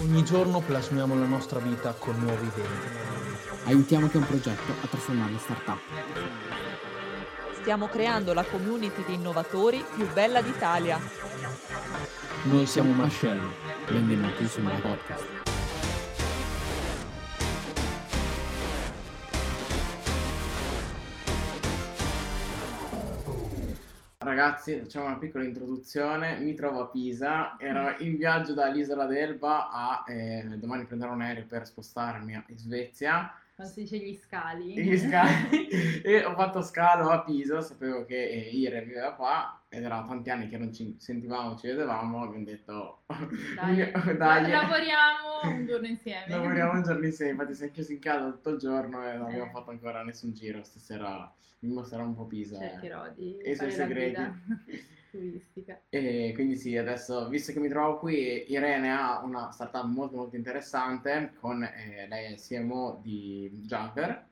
Ogni giorno plasmiamo la nostra vita con nuove idee. Aiutiamo ha un progetto a trasformarlo in startup. Stiamo creando la community di innovatori più bella d'Italia. Noi siamo Marcello. Benvenuti sul mio podcast. Ragazzi, facciamo una piccola introduzione. Mi trovo a Pisa, ero in viaggio dall'isola d'Elba a eh, domani prenderò un aereo per spostarmi in Svezia. Quando si dice gli scali. Gli scali. e ho fatto scalo a Pisa, sapevo che eh, Ire viveva qua ed era tanti anni che non ci sentivamo, ci vedevamo, abbiamo detto Dai, dai, lavoriamo un giorno insieme. lavoriamo un giorno insieme, infatti siamo chiusi in casa tutto il giorno e non abbiamo fatto ancora nessun giro, stasera mi mostrerò un po' Pisa. eh. Cercherò di E i suoi segreti. turistica. E quindi sì, adesso, visto che mi trovo qui, Irene ha una startup molto molto interessante con eh, lei è CMO di Jumper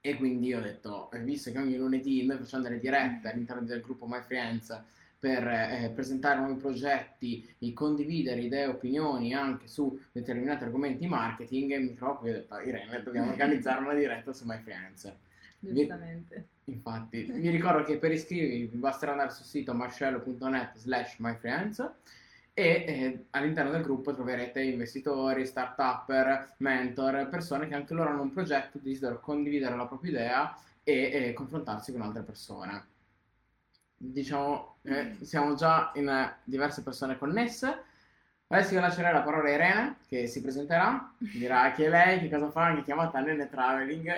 e quindi ho detto, eh, visto che ogni lunedì noi facciamo delle dirette all'interno del gruppo My Friends per eh, presentare nuovi progetti e condividere idee e opinioni anche su determinati argomenti marketing, mi trovo qui e ho detto, Irene, dobbiamo organizzare una diretta su My Friends. Giustamente. Infatti, vi ricordo che per iscrivervi vi basterà andare sul sito marcello.net slash myfriends e eh, all'interno del gruppo troverete investitori, start-upper, mentor, persone che anche loro hanno un progetto, desiderano condividere la propria idea e eh, confrontarsi con altre persone. Diciamo, eh, siamo già in eh, diverse persone connesse. Adesso io lascerei la parola a Irene che si presenterà, dirà chi è lei, che cosa fa, che è chiamata Nene Traveling.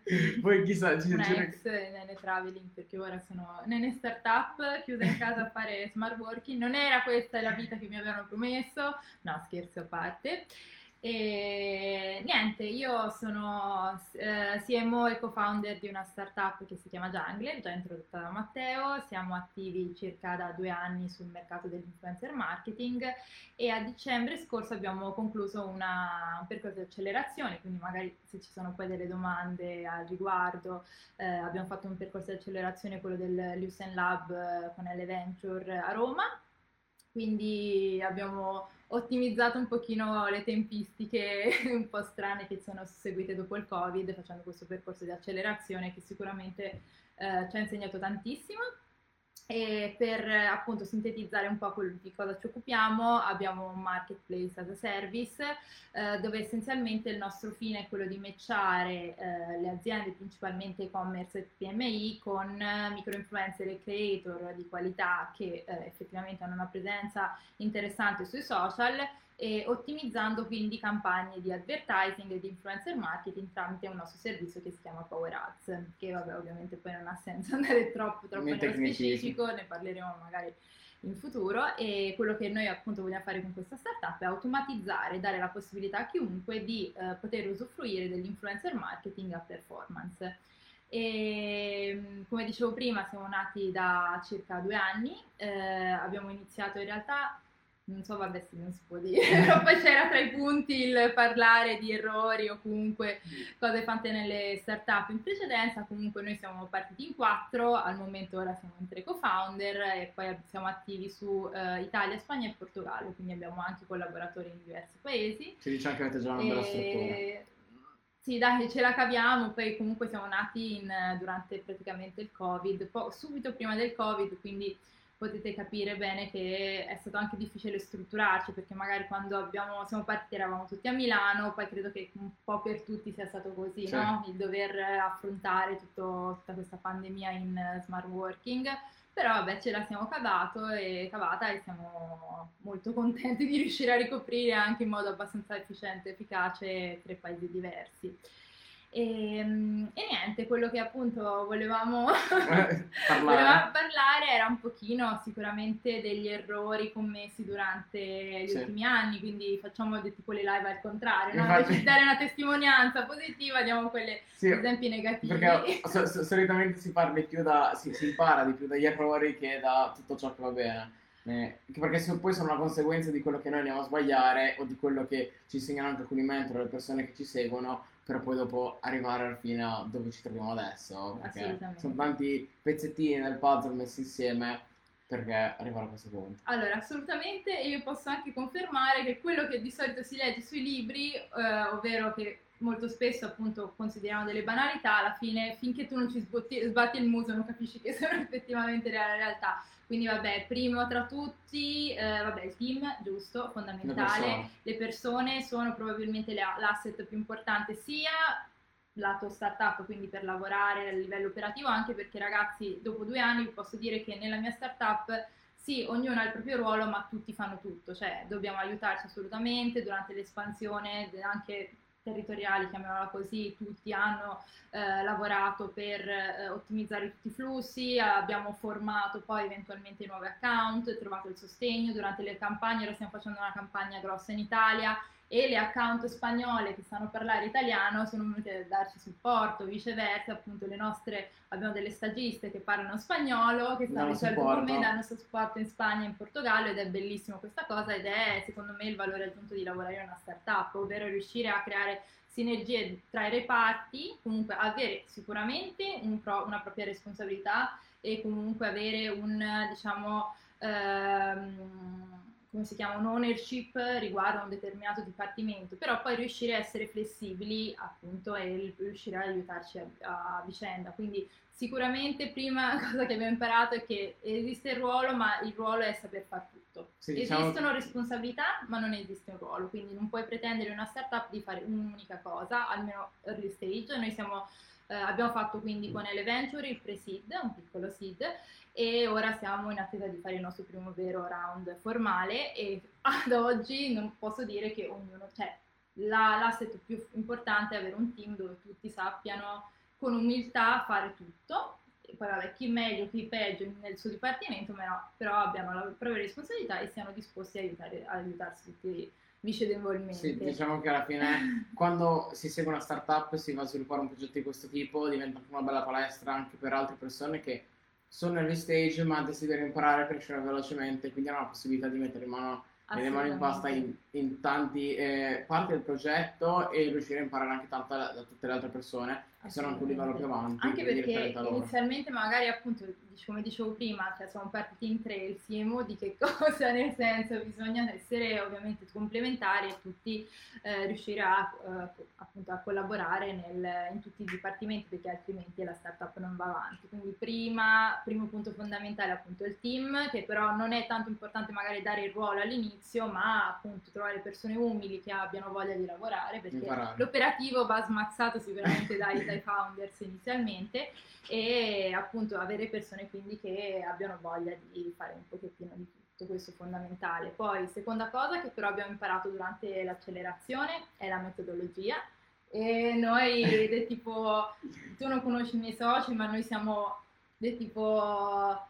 Poi chissà, ci, Una ex Nene Traveling perché ora sono Nene Startup, chiusa in casa a fare smart working. Non era questa la vita che mi avevano promesso, no scherzi a parte. E niente, io sono eh, CMO e co-founder di una startup che si chiama Jungle, già introdotta da Matteo. Siamo attivi circa da due anni sul mercato dell'influencer marketing e a dicembre scorso abbiamo concluso una- un percorso di accelerazione, quindi magari se ci sono poi delle domande al riguardo, eh, abbiamo fatto un percorso di accelerazione, quello del Lucent Lab eh, con L Venture a Roma, quindi abbiamo ottimizzato un pochino le tempistiche un po' strane che sono seguite dopo il Covid, facendo questo percorso di accelerazione che sicuramente eh, ci ha insegnato tantissimo. E per appunto sintetizzare un po' di cosa ci occupiamo, abbiamo un marketplace as a service eh, dove essenzialmente il nostro fine è quello di matchare eh, le aziende, principalmente e-commerce e PMI, con eh, micro-influencer e creator di qualità che eh, effettivamente hanno una presenza interessante sui social e ottimizzando quindi campagne di advertising e di influencer marketing tramite un nostro servizio che si chiama Power Ads, che vabbè ovviamente poi non ha senso andare troppo, troppo nello specifico, ne parleremo magari in futuro e quello che noi appunto vogliamo fare con questa startup è automatizzare, dare la possibilità a chiunque di eh, poter usufruire dell'influencer marketing a performance. E mh, come dicevo prima, siamo nati da circa due anni, eh, abbiamo iniziato in realtà, non so, vabbè, se non si può dire, però poi c'era tra i punti il parlare di errori o comunque cose fatte nelle startup in precedenza. Comunque noi siamo partiti in quattro, al momento ora siamo in tre co-founder e poi siamo attivi su eh, Italia, Spagna e Portogallo, quindi abbiamo anche collaboratori in diversi paesi. ci dice anche che avete già una bella struttura. E- Sì, dai, ce la caviamo, poi comunque siamo nati in- durante praticamente il Covid, po- subito prima del Covid, quindi potete capire bene che è stato anche difficile strutturarci, perché magari quando abbiamo- siamo partiti eravamo tutti a Milano, poi credo che un po' per tutti sia stato così, Sì. no? Il dover affrontare tutto- tutta questa pandemia in smart working. Però vabbè, ce la siamo cavato e cavata e siamo molto contenti di riuscire a ricoprire anche in modo abbastanza efficiente e efficace tre paesi diversi. E, e niente, quello che appunto volevamo Parlare. volevamo parlare era un pochino sicuramente degli errori commessi durante gli Sì. ultimi anni, quindi facciamo tipo le live al contrario, no? Infatti- invece di dare una testimonianza positiva diamo quelle Sì, esempi negativi. perché so- so- solitamente si parla di più da, si, si impara di più dagli errori che da tutto ciò che va bene. Eh, perché se- poi sono una conseguenza di quello che noi andiamo a sbagliare o di quello che ci insegnano anche alcuni mentor, le persone che ci seguono, per poi dopo arrivare alla fine a dove ci troviamo adesso. Perché sono tanti pezzettini nel puzzle messi insieme perché arrivare a questo punto. Allora, assolutamente, e io posso anche confermare che quello che di solito si legge sui libri, eh, ovvero che molto spesso appunto consideriamo delle banalità, alla fine finché tu non ci sbotti- sbatti il muso non capisci che sono effettivamente la realtà. Quindi vabbè, primo tra tutti, eh, vabbè, il team, giusto, fondamentale. Le persone sono probabilmente la- l'asset più importante sia lato startup, quindi per lavorare a livello operativo, anche perché ragazzi, dopo due anni vi posso dire che nella mia startup sì, ognuno ha il proprio ruolo, ma tutti fanno tutto, cioè dobbiamo aiutarci assolutamente durante l'espansione, anche territoriali, chiamiamola così, tutti hanno eh, lavorato per eh, ottimizzare tutti i flussi, abbiamo formato poi eventualmente nuovi account, trovato il sostegno durante le campagne, ora stiamo facendo una campagna grossa in Italia e le account spagnole che sanno parlare italiano sono venute a darci supporto, viceversa, appunto le nostre, abbiamo delle stagiste che parlano spagnolo, che stanno Danno di solito supporto. con me, danno supporto in Spagna e in Portogallo ed è bellissimo questa cosa ed è secondo me il valore aggiunto di lavorare in una startup, ovvero riuscire a creare sinergie tra i reparti, comunque avere sicuramente un pro- una propria responsabilità e comunque avere un, diciamo, ehm, come si chiama, un ownership riguardo a un determinato dipartimento, però poi riuscire a essere flessibili appunto e riuscire a aiutarci a, a vicenda. Quindi sicuramente prima cosa che abbiamo imparato è che esiste il ruolo, ma il ruolo è saper fare tutto. Sì, diciamo- Esistono responsabilità, ma non esiste un ruolo, quindi non puoi pretendere una startup di fare un'unica cosa, almeno early stage. Noi siamo, eh, abbiamo fatto quindi con Eleventure il pre-seed, un piccolo seed, e ora siamo in attesa di fare il nostro primo vero round formale e ad oggi non posso dire che ognuno, cioè la- l'asset più importante è avere un team dove tutti sappiano con umiltà fare tutto, poi vabbè chi meglio, chi peggio nel suo dipartimento, no, però abbiano la propria responsabilità e siano disposti a, aiutare, a aiutarsi tutti vicedevolmente. Sì, diciamo che alla fine quando si segue una startup si va a sviluppare un progetto di questo tipo, diventa anche una bella palestra anche per altre persone che sono early stage ma desiderano imparare a crescere velocemente, quindi hanno la possibilità di mettere in mano le mani in pasta in, in tanti eh, parti del progetto e riuscire a imparare anche tanto da, da tutte le altre persone che sono anche un livello più avanti. Anche perché inizialmente magari appunto, come dicevo prima, cioè siamo partiti in tre, il CMO di che cosa? Nel senso bisogna essere ovviamente complementari e tutti eh, riuscire a, eh, appunto, a collaborare nel- in tutti i dipartimenti perché altrimenti la startup non va avanti. Quindi prima, primo punto fondamentale appunto il team, che però non è tanto importante magari dare il ruolo all'inizio, ma appunto trovare persone umili che abbiano voglia di lavorare perché Imparare. l'operativo va smazzato sicuramente dai, dai founders inizialmente e appunto avere persone quindi che abbiano voglia di fare un pochettino di tutto, questo è fondamentale. Poi seconda cosa che però abbiamo imparato durante l'accelerazione è la metodologia e noi del tipo, tu non conosci i miei soci ma noi siamo del tipo...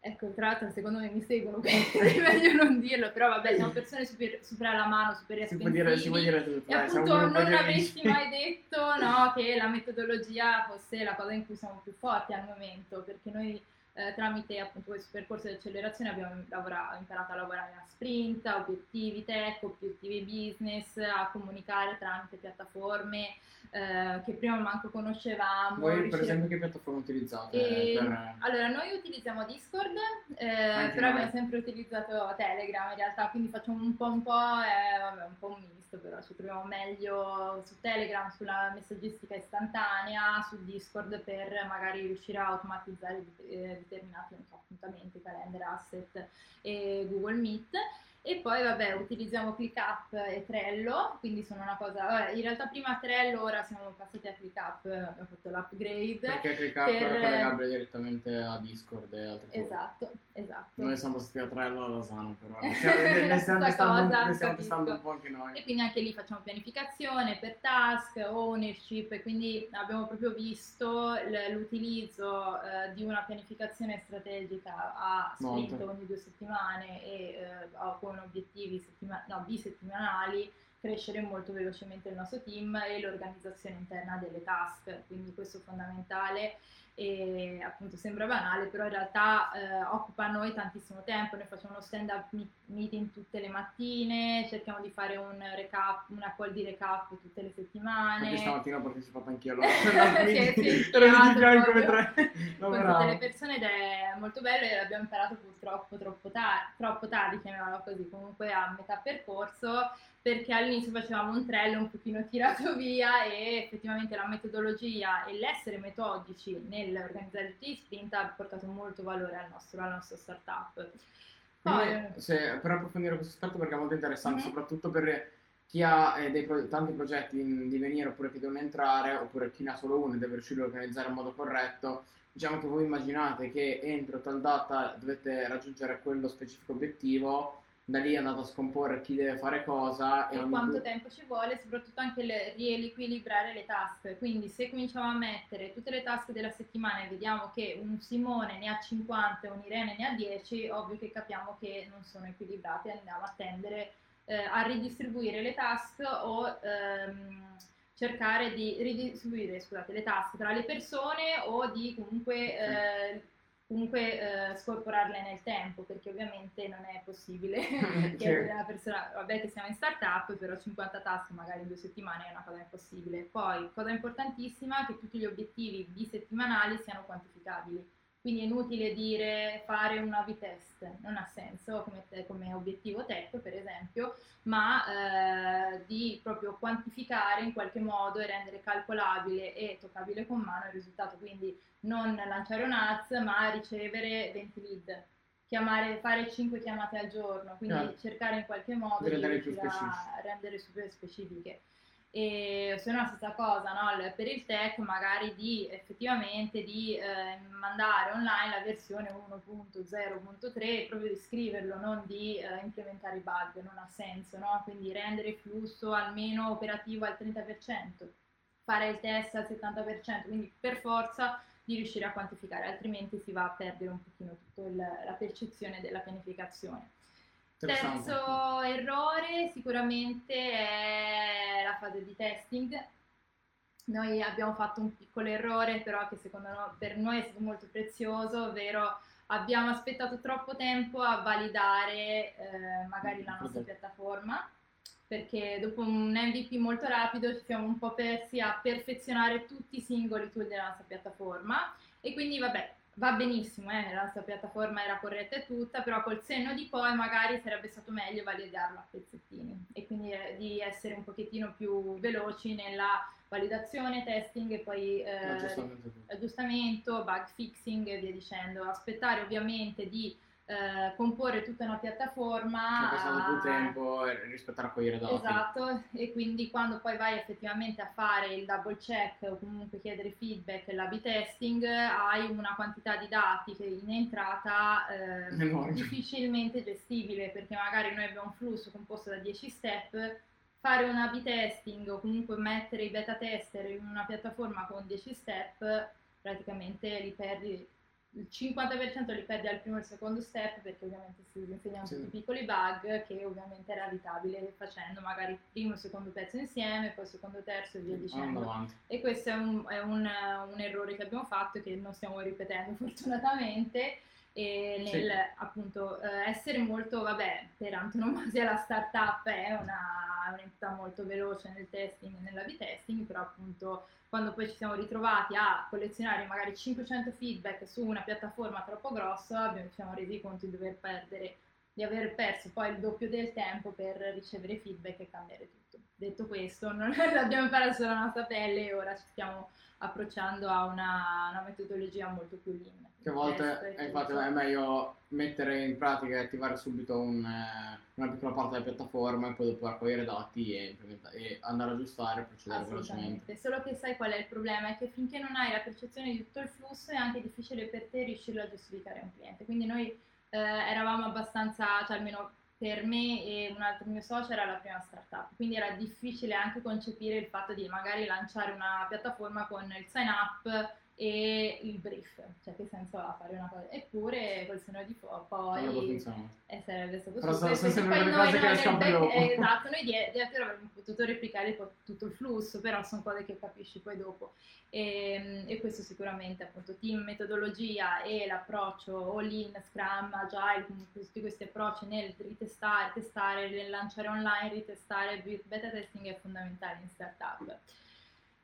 Ecco, tra l'altro secondo me mi seguono, quindi è meglio non dirlo, però vabbè, siamo persone super, super alla mano, super dire, si può dire e tutto, dai, siamo appunto non amici. mai detto no, che la metodologia fosse la cosa in cui siamo più forti al momento, perché noi eh, tramite appunto questo percorso di accelerazione abbiamo lavora- imparato a lavorare a sprint, a obiettivi tech, obiettivi business, a comunicare tramite piattaforme eh, che prima manco conoscevamo. Voi per riuscire- esempio che piattaforma utilizzate? e- per- Allora, noi utilizziamo Discord, eh, però noi. abbiamo sempre utilizzato Telegram in realtà, quindi facciamo un po' un po', eh, vabbè, un po' un misto, però ci troviamo meglio su Telegram, sulla messaggistica istantanea, su Discord per magari riuscire a automatizzare eh, determinati appuntamenti, calendar, asset e Google Meet. E poi vabbè, utilizziamo ClickUp e Trello, quindi sono una cosa, vabbè, in realtà prima Trello, ora siamo passati a ClickUp, abbiamo fatto l'upgrade. Perché ClickUp per- è collegabile direttamente a Discord e altre cose. Esatto, esatto. Noi siamo passati a Trello a Lozano, però ne stiamo, testando, un- po' anche noi. E quindi anche lì facciamo pianificazione per task, ownership, e quindi abbiamo proprio visto l'utilizzo eh, di una pianificazione strategica a Molto. ogni due settimane e eh, a- con obiettivi settima- no, bisettimanali crescere molto velocemente il nostro team e l'organizzazione interna delle task, quindi questo è fondamentale e appunto sembra banale, però in realtà eh, occupa a noi tantissimo tempo, noi facciamo uno stand up meeting tutte le mattine, cerchiamo di fare un recap, una call di recap tutte le settimane. Anche stamattina ho partecipato anch'io allora, sì, sì, ero di fianco come tre. Con tutte le persone ed è molto bello e l'abbiamo imparato purtroppo troppo, tar- troppo tardi, chiamiamola così, comunque a metà percorso perché all'inizio facevamo un trello un pochino tirato via e effettivamente la metodologia e l'essere metodici nell'organizzare tutti gli sprint ha portato molto valore al nostro, alla nostra startup. Poi, se, per approfondire questo aspetto perché è molto interessante, mm-hmm. soprattutto per chi ha eh, dei pro- tanti progetti in divenire oppure che devono entrare oppure chi ne ha solo uno e deve riuscire a organizzare in modo corretto, diciamo che voi immaginate che entro tal data dovete raggiungere quello specifico obiettivo da lì è andato a scomporre chi deve fare cosa e, e quanto due... tempo ci vuole, soprattutto anche le, riequilibrare le task. Quindi se cominciamo a mettere tutte le task della settimana e vediamo che un Simone ne ha 50 e un Irene ne ha 10, ovvio che capiamo che non sono equilibrate e andiamo a tendere eh, a ridistribuire le task o ehm, cercare di ridistribuire scusate, le task tra le persone o di comunque... Eh, comunque eh, scorporarle nel tempo perché ovviamente non è possibile che una persona, vabbè che siamo in startup però 50 task magari in due settimane è una cosa impossibile. Poi cosa importantissima che tutti gli obiettivi bisettimanali siano quantificabili quindi è inutile dire fare un A-B test, non ha senso come, te, come obiettivo tech per esempio, ma eh, di proprio quantificare in qualche modo e rendere calcolabile e toccabile con mano il risultato. Quindi non lanciare un ads, ma ricevere 20 lead, chiamare, fare 5 chiamate al giorno, quindi yeah. cercare in qualche modo di, rendere super specifiche e se no la stessa cosa no? per il tech magari di effettivamente di eh, mandare online la versione 1.0.3 proprio di scriverlo non di eh, implementare i bug non ha senso no? quindi rendere il flusso almeno operativo al 30% fare il test al 70% quindi per forza di riuscire a quantificare altrimenti si va a perdere un pochino tutta la percezione della pianificazione Terzo errore sicuramente è la fase di testing. Noi abbiamo fatto un piccolo errore, però che secondo noi, per noi è stato molto prezioso, ovvero abbiamo aspettato troppo tempo a validare eh, magari la nostra piattaforma, perché dopo un MVP molto rapido ci siamo un po' persi a perfezionare tutti i singoli tool della nostra piattaforma. E quindi vabbè, va benissimo, eh, la nostra piattaforma era corretta e tutta, però col senno di poi magari sarebbe stato meglio validarlo a pezzettini e quindi eh, di essere un pochettino più veloci nella validazione, testing e poi eh, aggiustamento, bug fixing e via dicendo. Aspettare ovviamente di eh, comporre tutta una piattaforma. È passato più tempo rispetto a raccogliere dati. Esatto, e quindi quando poi vai effettivamente a fare il double check o comunque chiedere feedback, l'A-B testing, hai una quantità di dati che in entrata eh, difficilmente gestibile, perché magari noi abbiamo un flusso composto da 10 step, fare un A-B testing o comunque mettere i beta tester in una piattaforma con 10 step, praticamente li perdi il 50% li perde al primo e al secondo step perché ovviamente si insegnano sì. tutti i piccoli bug che ovviamente era evitabile facendo magari primo e secondo pezzo insieme, poi secondo terzo e via dicendo. E questo è, un, è un, un, errore che abbiamo fatto e che non stiamo ripetendo fortunatamente e nel sì. appunto eh, essere molto, vabbè, per antonomasia la startup è una, un'entità molto veloce nel testing e nella testing però appunto quando poi ci siamo ritrovati a collezionare magari 500 feedback su una piattaforma troppo grossa, abbiamo, ci siamo resi conto di dover perdere, di aver perso poi il doppio del tempo per ricevere feedback e cambiare tutto. Detto questo, non abbiamo imparato sulla nostra pelle e ora ci stiamo approcciando a una, una metodologia molto più lean. Che a volte è, infatti è meglio mettere in pratica e attivare subito un, eh, una piccola parte della piattaforma e poi dopo raccogliere dati e, e andare a aggiustare e procedere velocemente. Solo che sai qual è il problema? È che finché non hai la percezione di tutto il flusso è anche difficile per te riuscire a giustificare un cliente. Quindi noi eh, eravamo abbastanza, cioè almeno per me e un altro mio socio era la prima startup, quindi era difficile anche concepire il fatto di magari lanciare una piattaforma con il sign up e il brief, cioè che senso ha fare una cosa, eppure col seno di fuoco lo poi eh, sarebbe stato sono perché sempre poi noi che back- dopo. eh, esatto, noi die- dietro avremmo potuto replicare tutto il flusso, però sono cose che capisci poi dopo. E, e questo sicuramente appunto team metodologia e l'approccio all in, Scrum, Agile, comunque tutti questi approcci nel ritestare, testare, nel lanciare online, ritestare, beta testing è fondamentale in startup.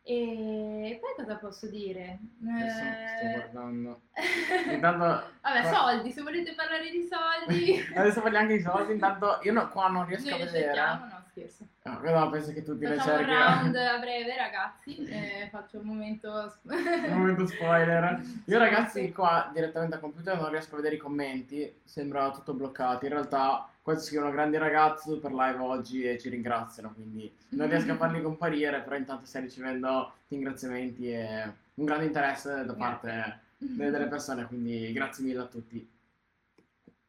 E poi cosa posso dire? Adesso sto Eh, guardando. Intanto Vabbè, soldi, se volete parlare di soldi, Adesso parliamo anche di soldi, intanto io no- qua non riesco noi a vedere. cerchiamo, no scherzo. No, no, penso che tutti le Facciamo un round a breve ragazzi, eh, faccio un momento... Un momento spoiler. Io ragazzi qua direttamente a computer non riesco a vedere i commenti, sembra tutto bloccato. In realtà questi scrivono grandi ragazzi super live oggi e ci ringraziano, quindi non riesco a farli comparire, però intanto stai ricevendo ringraziamenti e un grande interesse da parte delle, delle persone, quindi grazie mille a tutti.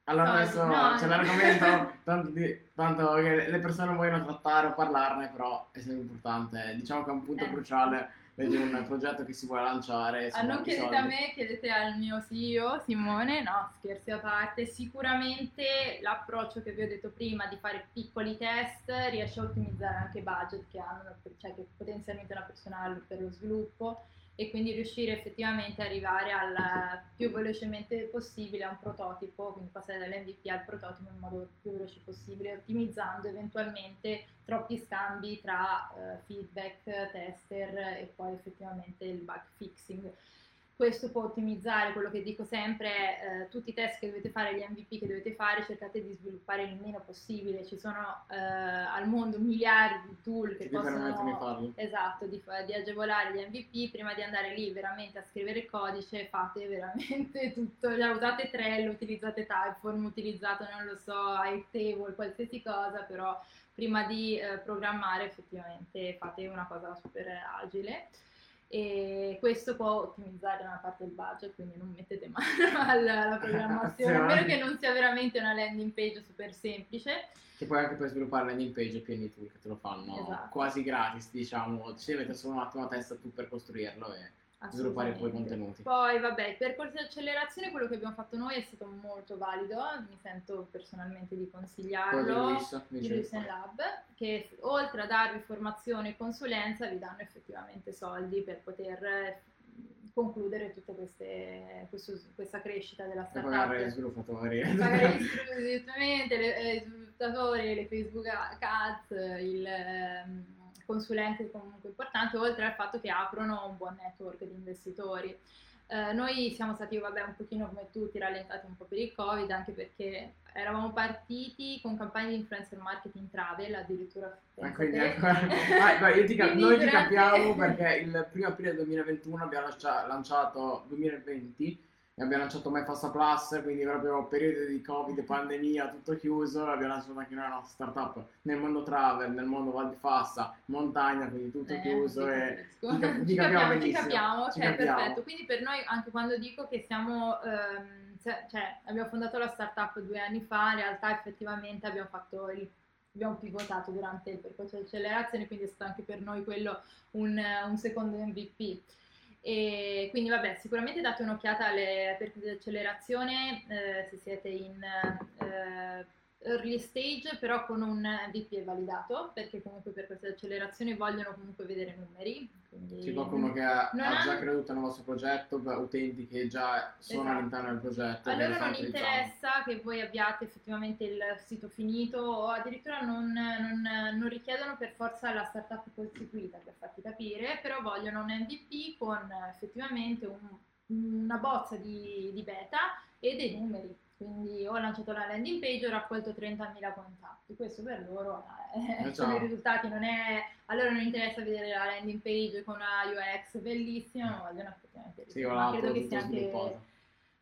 Allora Soldi, adesso no. c'è l'argomento, tanto, di- tanto che le persone vogliono trattare o parlarne, però è sempre importante. Diciamo che è un punto Eh. cruciale legge un progetto che si vuole lanciare. Ah, non chiedete soldi. a me, chiedete al mio CEO Simone, no scherzi a parte, sicuramente l'approccio che vi ho detto prima di fare piccoli test riesce a ottimizzare anche i budget che hanno, cioè che potenzialmente una persona ha per lo sviluppo e quindi riuscire effettivamente ad arrivare al più velocemente possibile a un prototipo, quindi passare dall'MVP al prototipo in modo più veloce possibile, ottimizzando eventualmente troppi scambi tra eh, feedback, tester e poi effettivamente il bug fixing. Questo può ottimizzare quello che dico sempre, eh, tutti i test che dovete fare, gli MVP che dovete fare, cercate di sviluppare il meno possibile. Ci sono eh, al mondo miliardi di tool che Che possono. Esatto, di, di agevolare gli MVP prima di andare lì veramente a scrivere il codice, fate veramente tutto, già usate Trello, utilizzate Typeform, utilizzate non lo so, Airtable, qualsiasi cosa, però prima di eh, programmare effettivamente fate una cosa super agile e questo può ottimizzare una parte del budget, quindi non mettete mano alla, alla programmazione, a meno che non sia veramente una landing page super semplice. Che poi anche per sviluppare landing page pieni di tool che te lo fanno Esatto. quasi gratis, diciamo. Ci mette solo un attimo a testa tu per costruirlo e sviluppare poi i Assolutamente. contenuti. Poi, vabbè, il percorso di accelerazione, quello che abbiamo fatto noi è stato molto valido, mi sento personalmente di consigliarlo. Di dicevi. Luis and Lab, che oltre a darvi formazione e consulenza, vi danno effettivamente soldi per poter eh, concludere tutta questa crescita della E pagare gli startup. sviluppatori. Pagare gli sviluppatori, le, eh, sviluppatori, le Facebook Ads, il ehm, consulente comunque importante, oltre al fatto che aprono un buon network di investitori. Eh, noi siamo stati, vabbè, un pochino come tutti, rallentati un po' per il Covid, anche perché eravamo partiti con campagne di influencer marketing travel, addirittura Ah, quindi ecco. Ah, guarda, io ti cap- noi ti durante- capiamo perché il primo aprile 2021 abbiamo lancia- lanciato 2020 e abbiamo lanciato My Fassa Plus, quindi proprio periodo di Covid, pandemia, tutto chiuso, abbiamo lanciato anche noi la nostra startup nel mondo travel, nel mondo Val di Fassa, montagna, quindi tutto Eh, chiuso e ti ci capiamo capiamo, ci capiamo, ci ok, capiamo. perfetto. Quindi per noi, anche quando dico che siamo, ehm, cioè, abbiamo fondato la startup due anni fa, in realtà effettivamente abbiamo fatto il abbiamo pivotato durante il percorso di accelerazione, quindi è stato anche per noi quello un, un secondo MVP. E quindi vabbè, sicuramente date un'occhiata alle percorsi di accelerazione eh, se siete in eh, early stage, però con un MVP validato, perché comunque per questa accelerazione vogliono comunque vedere numeri. Quindi... C'è qualcuno che ha, Non ha già hanno- creduto nel vostro progetto, utenti che già sono Esatto. all'interno del progetto. A che lo loro stanno non utilizzando. interessa che voi abbiate effettivamente il sito finito o addirittura non, non- non richiedono per forza la startup costituita per farti capire, però vogliono un MVP con effettivamente un- una bozza di, di beta e dei numeri. Quindi ho lanciato la landing page, ho raccolto 30.000 contatti. Questo per loro eh, Eh, sono i risultati, non è, a loro non interessa vedere la landing page con una UX bellissima, ma vogliono effettivamente Sì, Ma credo che sia anche sviluppato.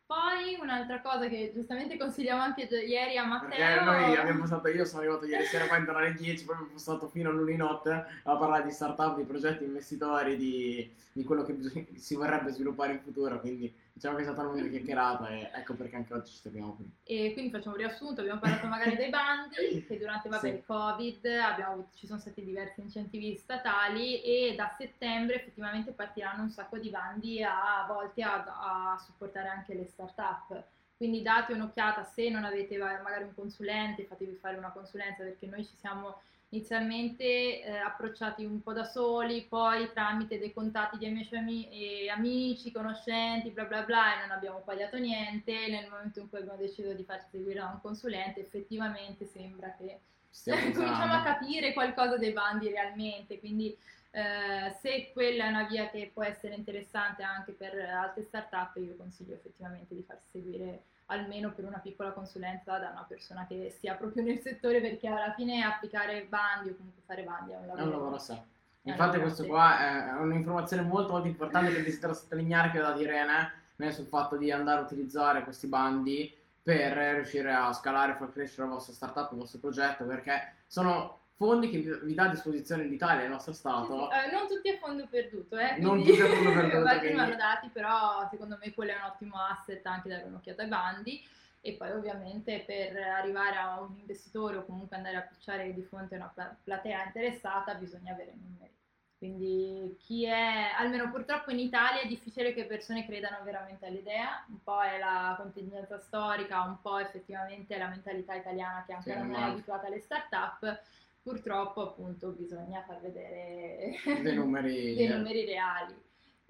poi un'altra cosa che giustamente consigliamo anche ieri a Perché Matteo. noi abbiamo passato, io sono arrivato ieri sera qua intorno alle 10, poi abbiamo passato fino all'una di notte a parlare di startup, di progetti investitori, di, di quello che si vorrebbe sviluppare in futuro, quindi Diciamo che è stata una lunga chiacchierata e ecco perché anche oggi ci troviamo qui. E quindi facciamo un riassunto, abbiamo parlato magari dei bandi, che durante vabbè, Sì. il Covid abbiamo ci sono stati diversi incentivi statali e da settembre effettivamente partiranno un sacco di bandi a, volte a, a supportare anche le start-up. Quindi date un'occhiata se non avete magari un consulente, fatevi fare una consulenza perché noi ci siamo inizialmente eh, approcciati un po' da soli, poi tramite dei contatti di amici, ami- e amici, conoscenti, bla bla bla, e non abbiamo pagato niente. Nel momento in cui abbiamo deciso di farci seguire da un consulente, effettivamente sembra che Stiamo cominciamo a capire qualcosa dei bandi realmente. Quindi, eh, se quella è una via che può essere interessante anche per altre start-up, io consiglio effettivamente di farsi seguire almeno per una piccola consulenza da una persona che sia proprio nel settore, perché alla fine applicare bandi o comunque fare bandi è un È lavoro. un lavoro a sé. È un Infatti lavoro a questo sé. qua è un'informazione molto molto importante che desidero sottolineare che ho da Irene né sul fatto di andare a utilizzare questi bandi per riuscire a scalare e far crescere la vostra startup, il vostro progetto, perché sono fondi che vi- dà a disposizione l'Italia, il nostro Stato. Eh, non tutti a fondo perduto, eh, Non quindi- tutti a fondo perduto, Altri quindi- vanno dati, però secondo me quello è un ottimo asset anche dare un'occhiata ai bandi e poi ovviamente per arrivare a un investitore o comunque andare a pitchare di fronte a una pla- platea interessata bisogna avere numeri. Quindi chi è, almeno purtroppo in Italia è difficile che persone credano veramente all'idea, un po' è la contingenza storica, un po' effettivamente è la mentalità italiana che Sì, ancora non è abituata alle start-up, purtroppo appunto bisogna far vedere Dei numeri- dei numeri reali.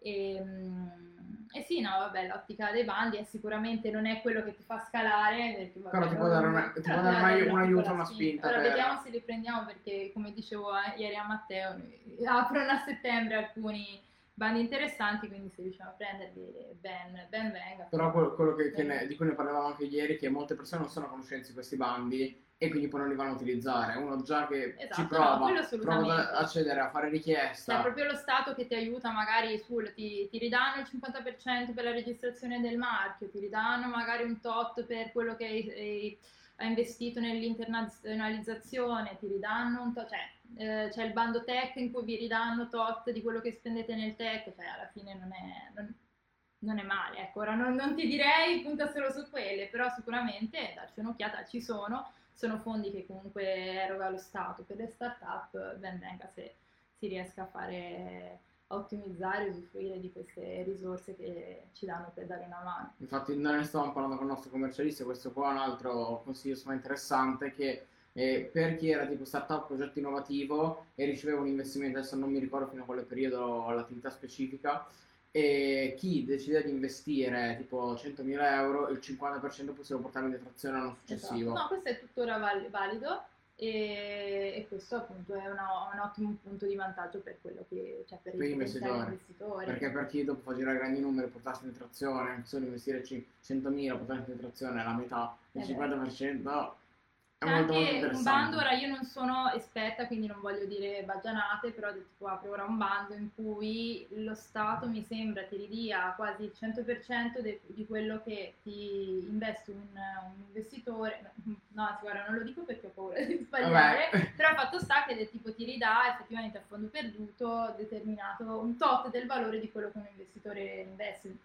E, mm, e sì, no, vabbè, l'ottica dei bandi è sicuramente non è quello che ti fa scalare, perché, vabbè, Però ti può dare una- ti può dare un aiuto, una spinta Ora per- vediamo se li prendiamo perché, come dicevo eh, ieri a Matteo, aprono a settembre alcuni bandi interessanti, quindi se riusciamo a prenderli ben, ben venga. Però quello, quello che- che ne- di cui ne parlavamo anche ieri, che molte persone non sono a conoscenza di questi bandi e quindi poi non li vanno a utilizzare. Uno già che Esatto, ci no, prova, quello prova ad accedere a fare richiesta. proprio lo Stato che ti aiuta magari sul, ti, ti ridanno il 50% per la registrazione del marchio, ti ridanno magari un tot per quello che hai, hai- hai investito nell'internazionalizzazione, ti ridanno un tot, cioè eh, c'è il bando tech in cui vi ridanno tot di quello che spendete nel tech, cioè alla fine non è, non- non è male, ecco, ora non, non ti direi punta solo su quelle, però sicuramente darci un'occhiata, ci sono, sono fondi che comunque eroga lo Stato per le start-up, ben venga se si riesca a fare, ottimizzare e usufruire di queste risorse che ci danno per dare una mano. Infatti noi ne stavamo parlando con il nostro commercialista, questo qua è un altro consiglio insomma, interessante che eh, per chi era tipo startup progetto innovativo e riceveva un investimento, adesso non mi ricordo fino a quale periodo l'attività specifica, e chi decide di investire tipo 100.000 euro, il 50% possiamo portarlo in detrazione l'anno successivo. Esatto. No, questo è tuttora val- valido e, e questo appunto è una- un ottimo punto di vantaggio per quello che cioè per, Per i gli potenziali investitori. investitori. Perché per chi dopo fa girare grandi numeri, portarsi in detrazione, solo investire ci- 100.000, portarsi in detrazione la metà, il Eh beh. 50%, anche un bando, ora io non sono esperta, quindi non voglio dire baggianate, però tipo apre ora un bando in cui lo Stato mi sembra ti ridia quasi il 100% de- di quello che ti investe un, un investitore, no anzi guarda non lo dico perché ho paura di sbagliare, Vabbè. però fatto sta che del tipo ti ridà effettivamente a fondo perduto determinato un tot del valore di quello che un investitore investe.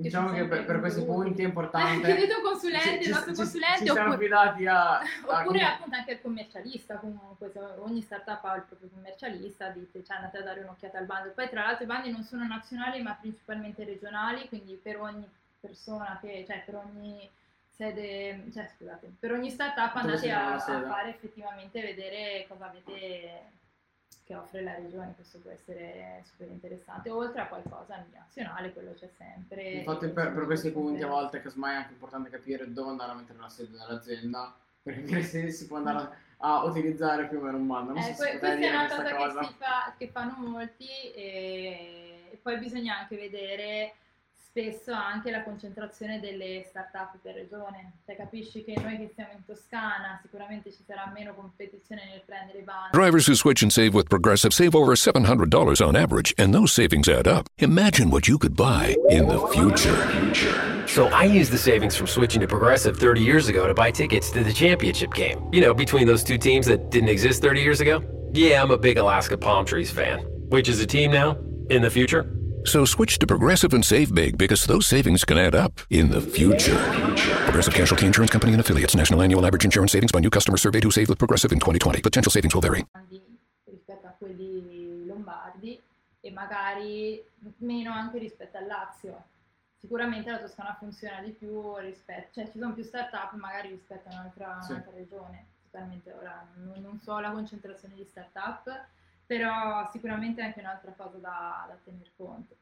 Diciamo che per, per questi punti è importante. Chiedete un consulente, il nostro consulente, ci siamo oppure- affidati a, a- Oppure appunto anche il commercialista, comunque ogni startup ha il proprio commercialista, dite, cioè andate a dare un'occhiata al bando. Poi tra l'altro i bandi non sono nazionali ma principalmente regionali, quindi per ogni persona che, cioè per ogni sede, cioè scusate, per ogni startup andate a, a fare effettivamente vedere cosa avete che offre la regione, questo può essere super interessante, oltre a qualcosa di nazionale, quello c'è sempre. Infatti per, per questi punti a volte casomai è anche importante capire dove andare a mettere la sede dell'azienda, perché per se si può andare a, a utilizzare più o meno un bando. Non Eh, so que- questa è una cosa, cosa. Che, si fa, che fanno molti e, e poi bisogna anche vedere spesso anche la concentrazione delle start-up per regione, cioè capisci che noi che siamo in Toscana sicuramente ci sarà meno competizione nel prendere i bandi. Drivers who switch and save with Progressive save over $700 on average, and those savings add up. Imagine what you could buy in the future. So I used the savings from switching to Progressive 30 years ago to buy tickets to the championship game. You know, between those two teams that didn't exist 30 years ago? Yeah, I'm a big Alaska Palm Trees fan. Which is a team now? In the future? So switch to Progressive and save big because those savings can add up in the future. Progressive Casualty Insurance Company and affiliates. National annual average insurance savings by new customer surveyed who saved with Progressive in 2020. Potential savings will vary. rispetto a quelli lombardi e magari meno anche rispetto al Lazio. Sicuramente la Toscana funziona di più rispetto, cioè ci sono più start-up magari rispetto a un'altra, Sì. un'altra regione. Totalmente ora non, non so la concentrazione di start-up, però sicuramente è anche un'altra cosa da, da tener conto.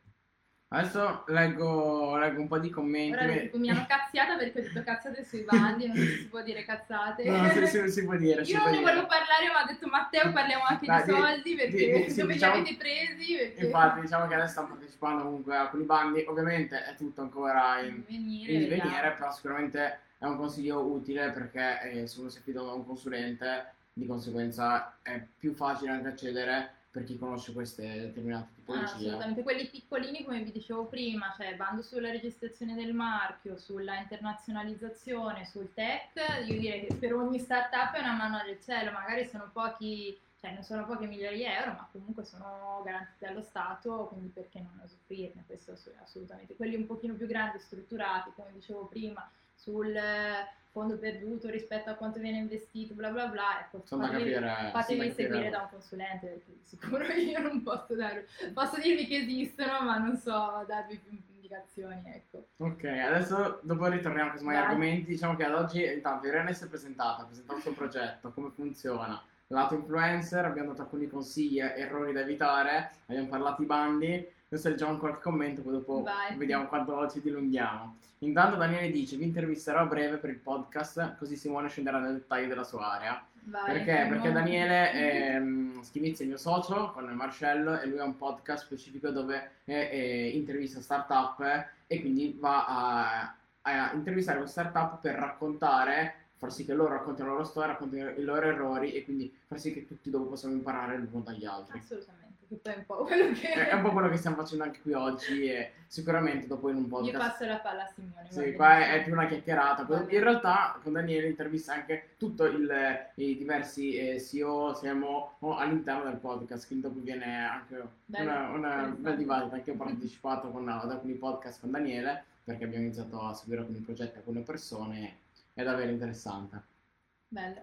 Adesso leggo, leggo un po' di commenti. Ora tipo, mi hanno cazziata perché ho detto cazzate sui bandi, non si può dire cazzate. No, si, si- si può dire. Io non ne volevo parlare, ma ha detto Matteo parliamo anche Dai, di di- soldi perché di- sì, dove diciamo- li avete presi? Perché Infatti, diciamo che adesso stanno partecipando comunque a alcuni bandi. Ovviamente è tutto ancora in, venire, in divenire, però sicuramente è un consiglio utile perché eh, se uno si affida a un consulente, di conseguenza è più facile anche accedere per chi conosce queste determinate Ah, tipologie. assolutamente, quelli piccolini come vi dicevo prima, cioè bando sulla registrazione del marchio, sulla internazionalizzazione, sul tech, io direi che per ogni startup è una mano del cielo, magari sono pochi, cioè non sono poche migliaia di euro, ma comunque sono garantiti dallo Stato, quindi perché non usufruirne, questo ass- assolutamente. Quelli un pochino più grandi, strutturati, come dicevo prima, sul fondo perduto rispetto a quanto viene investito, bla bla bla, ecco, da fatevi- capire. Fatevi sono da capire. seguire da un consulente perché di sicuro io non posso dare, posso dirvi che esistono ma non so darvi più indicazioni, ecco. Ok, adesso dopo ritorniamo agli Vai. argomenti. Diciamo che ad oggi intanto Irene si è presentata, ha presentato il suo progetto, come funziona. Lato influencer, abbiamo dato alcuni consigli e errori da evitare, abbiamo parlato di bandi. Adesso leggiamo qualche commento, poi dopo Vai. vediamo quanto ci dilunghiamo. Intanto Daniele dice: Vi intervisterò a breve per il podcast, così Simone scenderà nel dettaglio della sua area. Vai, Perché? Perché Daniele è Schimizzi è il mio socio con Marcello e lui ha un podcast specifico dove eh, eh, intervista startup e quindi va a, a intervistare queste startup per raccontare, far sì che loro raccontino la loro storia, raccontino i loro errori e quindi far sì che tutti dopo possiamo imparare l'uno dagli altri. Assolutamente, poi è un po' quello che... È un po' quello che stiamo facendo anche qui oggi e sicuramente dopo in un Io podcast passo la palla a Simone. sì, qua è, è più una chiacchierata. In realtà con Daniele intervista anche tutti i diversi eh, CEO, siamo oh, all'interno del podcast, quindi dopo viene anche Bello, una, una bella dibattita. Anche io ho partecipato con, ad alcuni podcast con Daniele perché abbiamo iniziato a seguire alcuni progetti, alcune persone. È davvero interessante. Bello.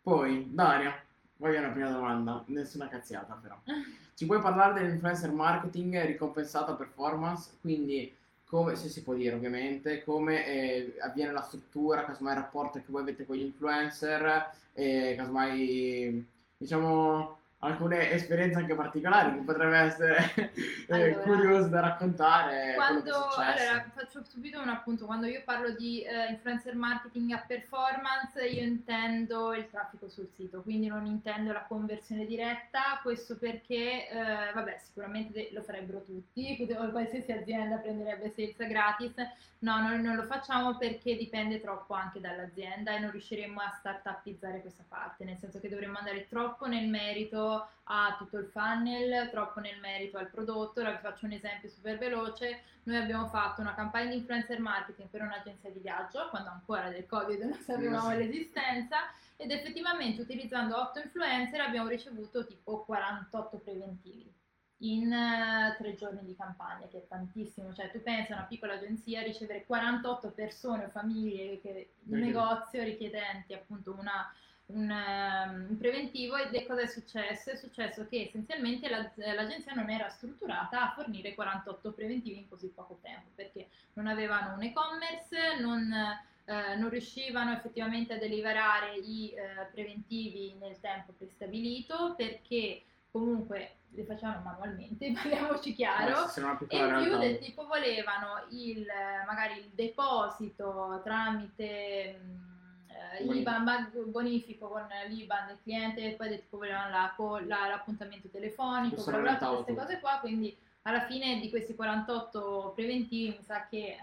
Poi, Daria, voglio una prima domanda, nessuna cazziata però. Ci puoi parlare dell'influencer marketing ricompensata performance? Quindi, come, se si può dire ovviamente, come eh, avviene la struttura, casomai il rapporto che voi avete con gli influencer, e casomai, diciamo, alcune esperienze anche particolari che potrebbe essere eh, Allora, curiose da raccontare. Quando, allora, faccio subito un appunto, quando io parlo di eh, influencer marketing a performance, io intendo il traffico sul sito, quindi non intendo la conversione diretta, questo perché, eh, vabbè, sicuramente lo farebbero tutti, qualsiasi azienda prenderebbe sales gratis, no, noi non lo facciamo perché dipende troppo anche dall'azienda e non riusciremo a startupizzare questa parte, nel senso che dovremmo andare troppo nel merito a tutto il funnel, troppo nel merito al prodotto. Ora vi faccio un esempio super veloce. Noi abbiamo fatto una campagna di influencer marketing per un'agenzia di viaggio, quando ancora del Covid non sapevamo l'esistenza, ed effettivamente utilizzando 8 influencer abbiamo ricevuto tipo 48 preventivi in eh, tre giorni di campagna, che è tantissimo. Cioè, tu pensi a una piccola agenzia ricevere 48 persone o famiglie che Perché? negozio richiedenti appunto una un, un preventivo ed è cosa è successo? È successo che essenzialmente la- l'agenzia non era strutturata a fornire 48 preventivi in così poco tempo perché non avevano un e-commerce, non, eh, non riuscivano effettivamente a deliberare i eh, preventivi nel tempo prestabilito perché comunque li facevano manualmente, parliamoci chiaro. Eh, E in più del tipo volevano il, magari il deposito tramite mh, eh, Bonifico. IBAN, ma- bonifico con l'IBAN del cliente e poi tipo volevano la la- l'appuntamento telefonico, bla tutte queste cose qua, quindi alla fine di questi 48 preventivi mi sa che eh,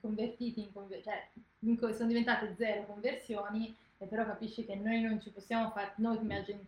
convertiti in conver- cioè, in co- sono diventate zero conversioni e però capisci che noi non ci possiamo fare, noi come agen-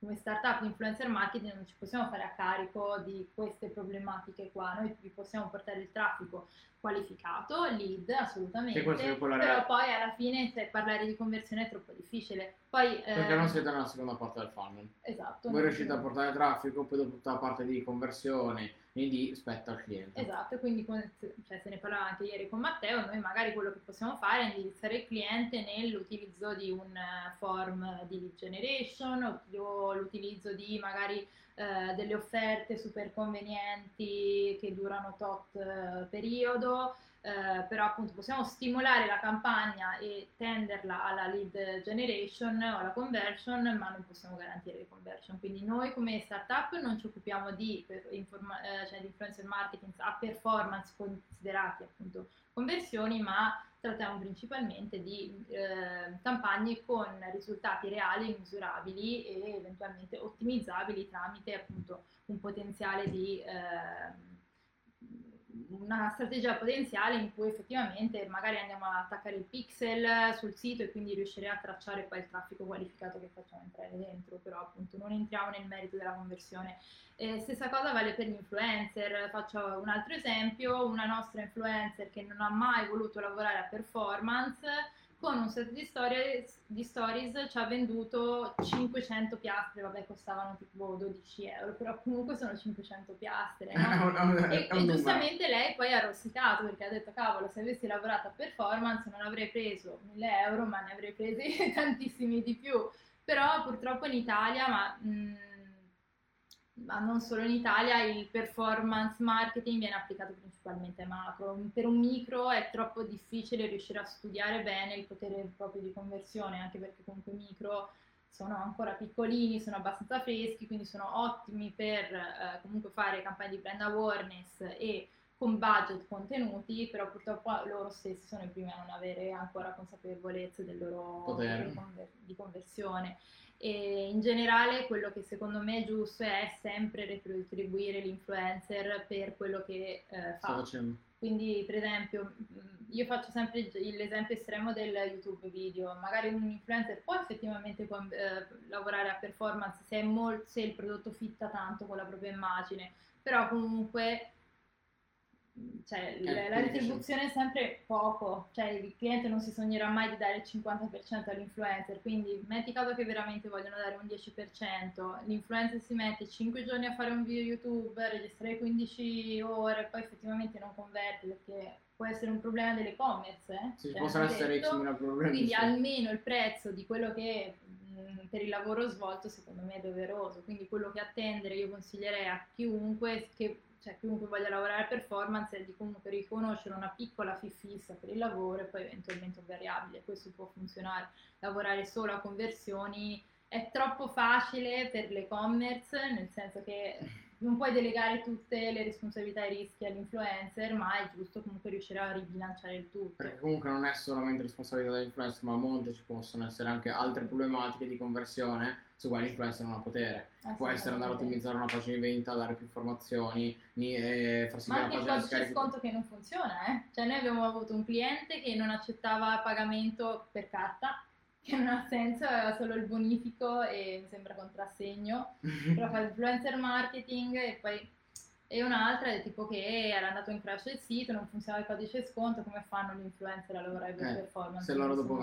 come startup influencer marketing non ci possiamo fare a carico di queste problematiche qua, noi vi possiamo portare il traffico qualificato, lead assolutamente, però poi alla fine se parlare di conversione è troppo difficile. Poi, Perché ehm, non siete nella seconda parte del funnel. Esatto. Voi riuscite a portare traffico, poi dopo tutta la parte di conversioni, quindi spetta al cliente. Esatto, quindi cioè, se ne parlava anche ieri con Matteo, noi magari quello che possiamo fare è indirizzare il cliente nell'utilizzo di un eh, form di lead generation o l'utilizzo di magari eh, delle offerte super convenienti che durano tot eh, periodo, eh, però appunto possiamo stimolare la campagna e tenderla alla lead generation o alla conversion, ma non possiamo garantire le conversion. Quindi noi come startup non ci occupiamo di, informa- eh, cioè di influencer marketing a performance considerati appunto conversioni, ma trattiamo principalmente di eh, campagne con risultati reali, misurabili e eventualmente ottimizzabili tramite appunto un potenziale di eh, una strategia potenziale in cui effettivamente magari andiamo a attaccare il pixel sul sito e quindi riuscirei a tracciare poi il traffico qualificato che facciamo entrare dentro, però appunto non entriamo nel merito della conversione. Eh, stessa cosa vale per gli influencer, faccio un altro esempio, una nostra influencer che non ha mai voluto lavorare a performance con un set di stories, di stories ci ha venduto 500 piastre, vabbè costavano tipo 12 euro, però comunque sono 500 piastre, no? e, e giustamente lei poi ha rosicato perché ha detto cavolo se avessi lavorato a performance non avrei preso 1000 euro ma ne avrei presi tantissimi di più, però purtroppo in Italia, ma... Mh, ma non solo in Italia, il performance marketing viene applicato principalmente macro. Per un micro è troppo difficile riuscire a studiare bene il potere proprio di conversione, anche perché comunque i micro sono ancora piccolini, sono abbastanza freschi, quindi sono ottimi per eh, comunque fare campagne di brand awareness e con budget contenuti, però purtroppo loro stessi sono i primi a non avere ancora consapevolezza del loro potere di conversione. E in generale quello che secondo me è giusto è sempre retribuire l'influencer per quello che eh, fa. Quindi per esempio io faccio sempre l'esempio estremo del YouTube video, magari un influencer può effettivamente eh, lavorare a performance se, molto, se il prodotto fitta tanto con la propria immagine, però comunque cioè, eh, la retribuzione è sempre poco, cioè il cliente non si sognerà mai di dare il 50% all'influencer, quindi metti caso che veramente vogliono dare un 10%, l'influencer si mette 5 giorni a fare un video YouTube, registrare 15 ore, poi effettivamente non converte perché può essere un problema dell'e-commerce, eh? sì, cioè, possono essere detto, problemi. Quindi sì. almeno il prezzo di quello che mh, per il lavoro svolto secondo me è doveroso, quindi quello che attendere io consiglierei a chiunque che cioè chiunque voglia lavorare performance è di comunque riconoscere una piccola fee fissa per il lavoro e poi eventualmente un variabile, questo può funzionare. Lavorare solo a conversioni è troppo facile per l'e-commerce, nel senso che non puoi delegare tutte le responsabilità e i rischi all'influencer, ma è giusto comunque riuscire a ribilanciare il tutto. Perché comunque non è solamente responsabilità dell'influencer, ma a monte ci possono essere anche altre problematiche di conversione su quali l'influencer non ha potere. Può essere andare a ottimizzare una pagina di vendita, dare più informazioni, e far sì Ma anche il codice sconto che non funziona, eh? Cioè noi abbiamo avuto un cliente che non accettava pagamento per carta, che non ha senso, aveva solo il bonifico e mi sembra contrassegno, però fa influencer marketing e poi e un'altra è tipo che era andato in crash il sito, non funzionava il codice sconto, come fanno gli influencer a lavorare per eh, performance? Se loro dopo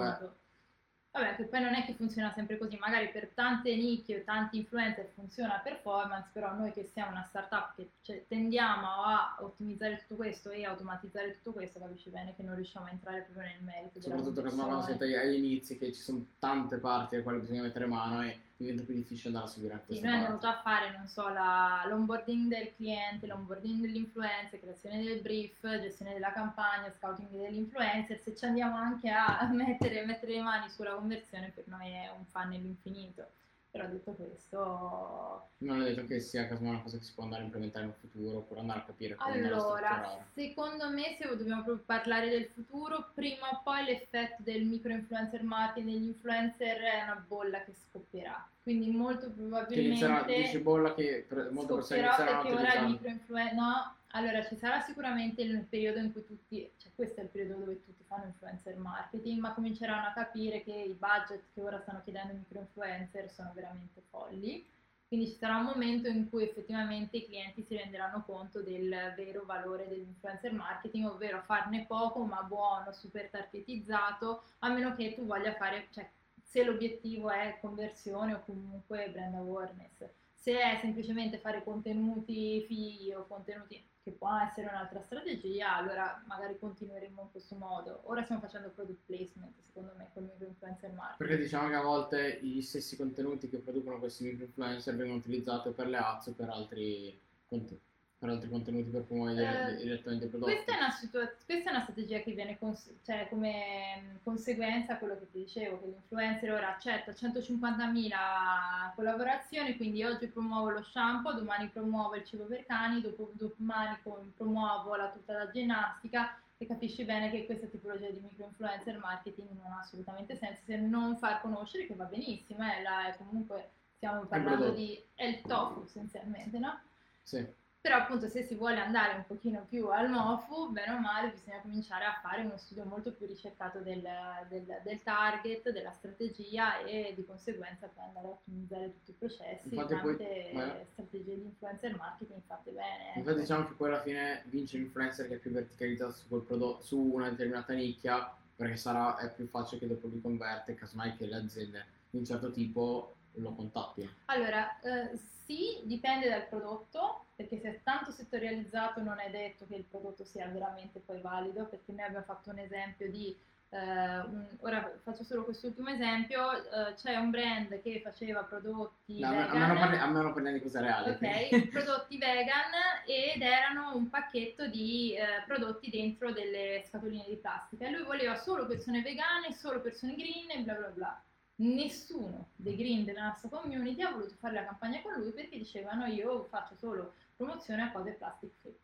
Vabbè, che poi non è che funziona sempre così, magari per tante nicchie o tanti influencer funziona performance, però noi che siamo una startup che cioè, tendiamo a ottimizzare tutto questo e automatizzare tutto questo, capisci bene che non riusciamo a entrare proprio nel merito. Soprattutto quando siete agli inizi, che ci sono tante parti alle quali bisogna mettere mano e diventa più difficile andare a seguire sì, noi andiamo già a fare, non so, la, l'onboarding del cliente, l'onboarding dell'influencer, creazione del brief, gestione della campagna, scouting dell'influencer, se ci andiamo anche a mettere, mettere le mani sulla conversione per noi è un funnel infinito. Però detto questo... Non è detto che sia casomai una cosa che si può andare a implementare in futuro oppure andare a capire come Allora, secondo me se dobbiamo proprio parlare del futuro, prima o poi l'effetto del micro influencer marketing degli influencer è una bolla che scoppierà. Quindi molto probabilmente... Che inizierà, dici bolla che molto perché ora il micro influencer... No, allora, ci sarà sicuramente il periodo in cui tutti, cioè questo è il periodo dove tutti fanno influencer marketing, ma cominceranno a capire che i budget che ora stanno chiedendo i micro influencer sono veramente folli. Quindi ci sarà un momento in cui effettivamente i clienti si renderanno conto del vero valore dell'influencer marketing, ovvero farne poco ma buono, super targetizzato, a meno che tu voglia fare, cioè se l'obiettivo è conversione o comunque brand awareness Se è semplicemente fare contenuti fighi o contenuti che può essere un'altra strategia, allora magari continueremo in questo modo. Ora stiamo facendo product placement, secondo me, con il micro influencer marketing. Perché diciamo che a volte gli stessi contenuti che producono questi micro influencer vengono utilizzati per le ads o per altri, conte- per altri contenuti per promuovere Eh, direttamente i prodotti. Questa è, una situa- questa è una strategia che viene cons- cioè, come mh, conseguenza a quello che ti dicevo, che l'influencer ora accetta 150.000 collaborazioni, quindi oggi promuovo lo shampoo, domani promuovo il cibo per cani, dopo, domani promuovo la tuta da ginnastica e capisci bene che questa tipologia di micro influencer marketing non ha assolutamente senso se non far conoscere, che va benissimo, eh, la- è comunque stiamo parlando prodotto. di è il tofu essenzialmente, no? Sì. Però appunto se si vuole andare un pochino più al MOFU, bene o male, bisogna cominciare a fare uno studio molto più ricercato del, del- del target, della strategia e di conseguenza poi andare a ottimizzare tutti i processi, Infatti poi- tante ma- strategie di influencer marketing fatte bene. ecco. Infatti diciamo che poi alla fine vince l'influencer che è più verticalizzato su, quel prodotto, su una determinata nicchia perché sarà, è più facile che dopo li converte, casomai che le aziende di un certo tipo lo contattino. Allora, eh, sì, dipende dal prodotto, perché se è tanto settorializzato non è detto che il prodotto sia veramente poi valido, perché noi abbiamo fatto un esempio di, eh, un- ora faccio solo quest'ultimo esempio, eh, c'è un brand che faceva prodotti No, a, me, a me vegan, parli- a me non parliamo di cose reali. ok, prodotti vegan ed erano un pacchetto di eh, prodotti dentro delle scatoline di plastica e lui voleva solo persone vegane, solo persone green e bla bla bla. Nessuno dei green della nostra community ha voluto fare la campagna con lui perché dicevano io faccio solo promozione a cose plastic free.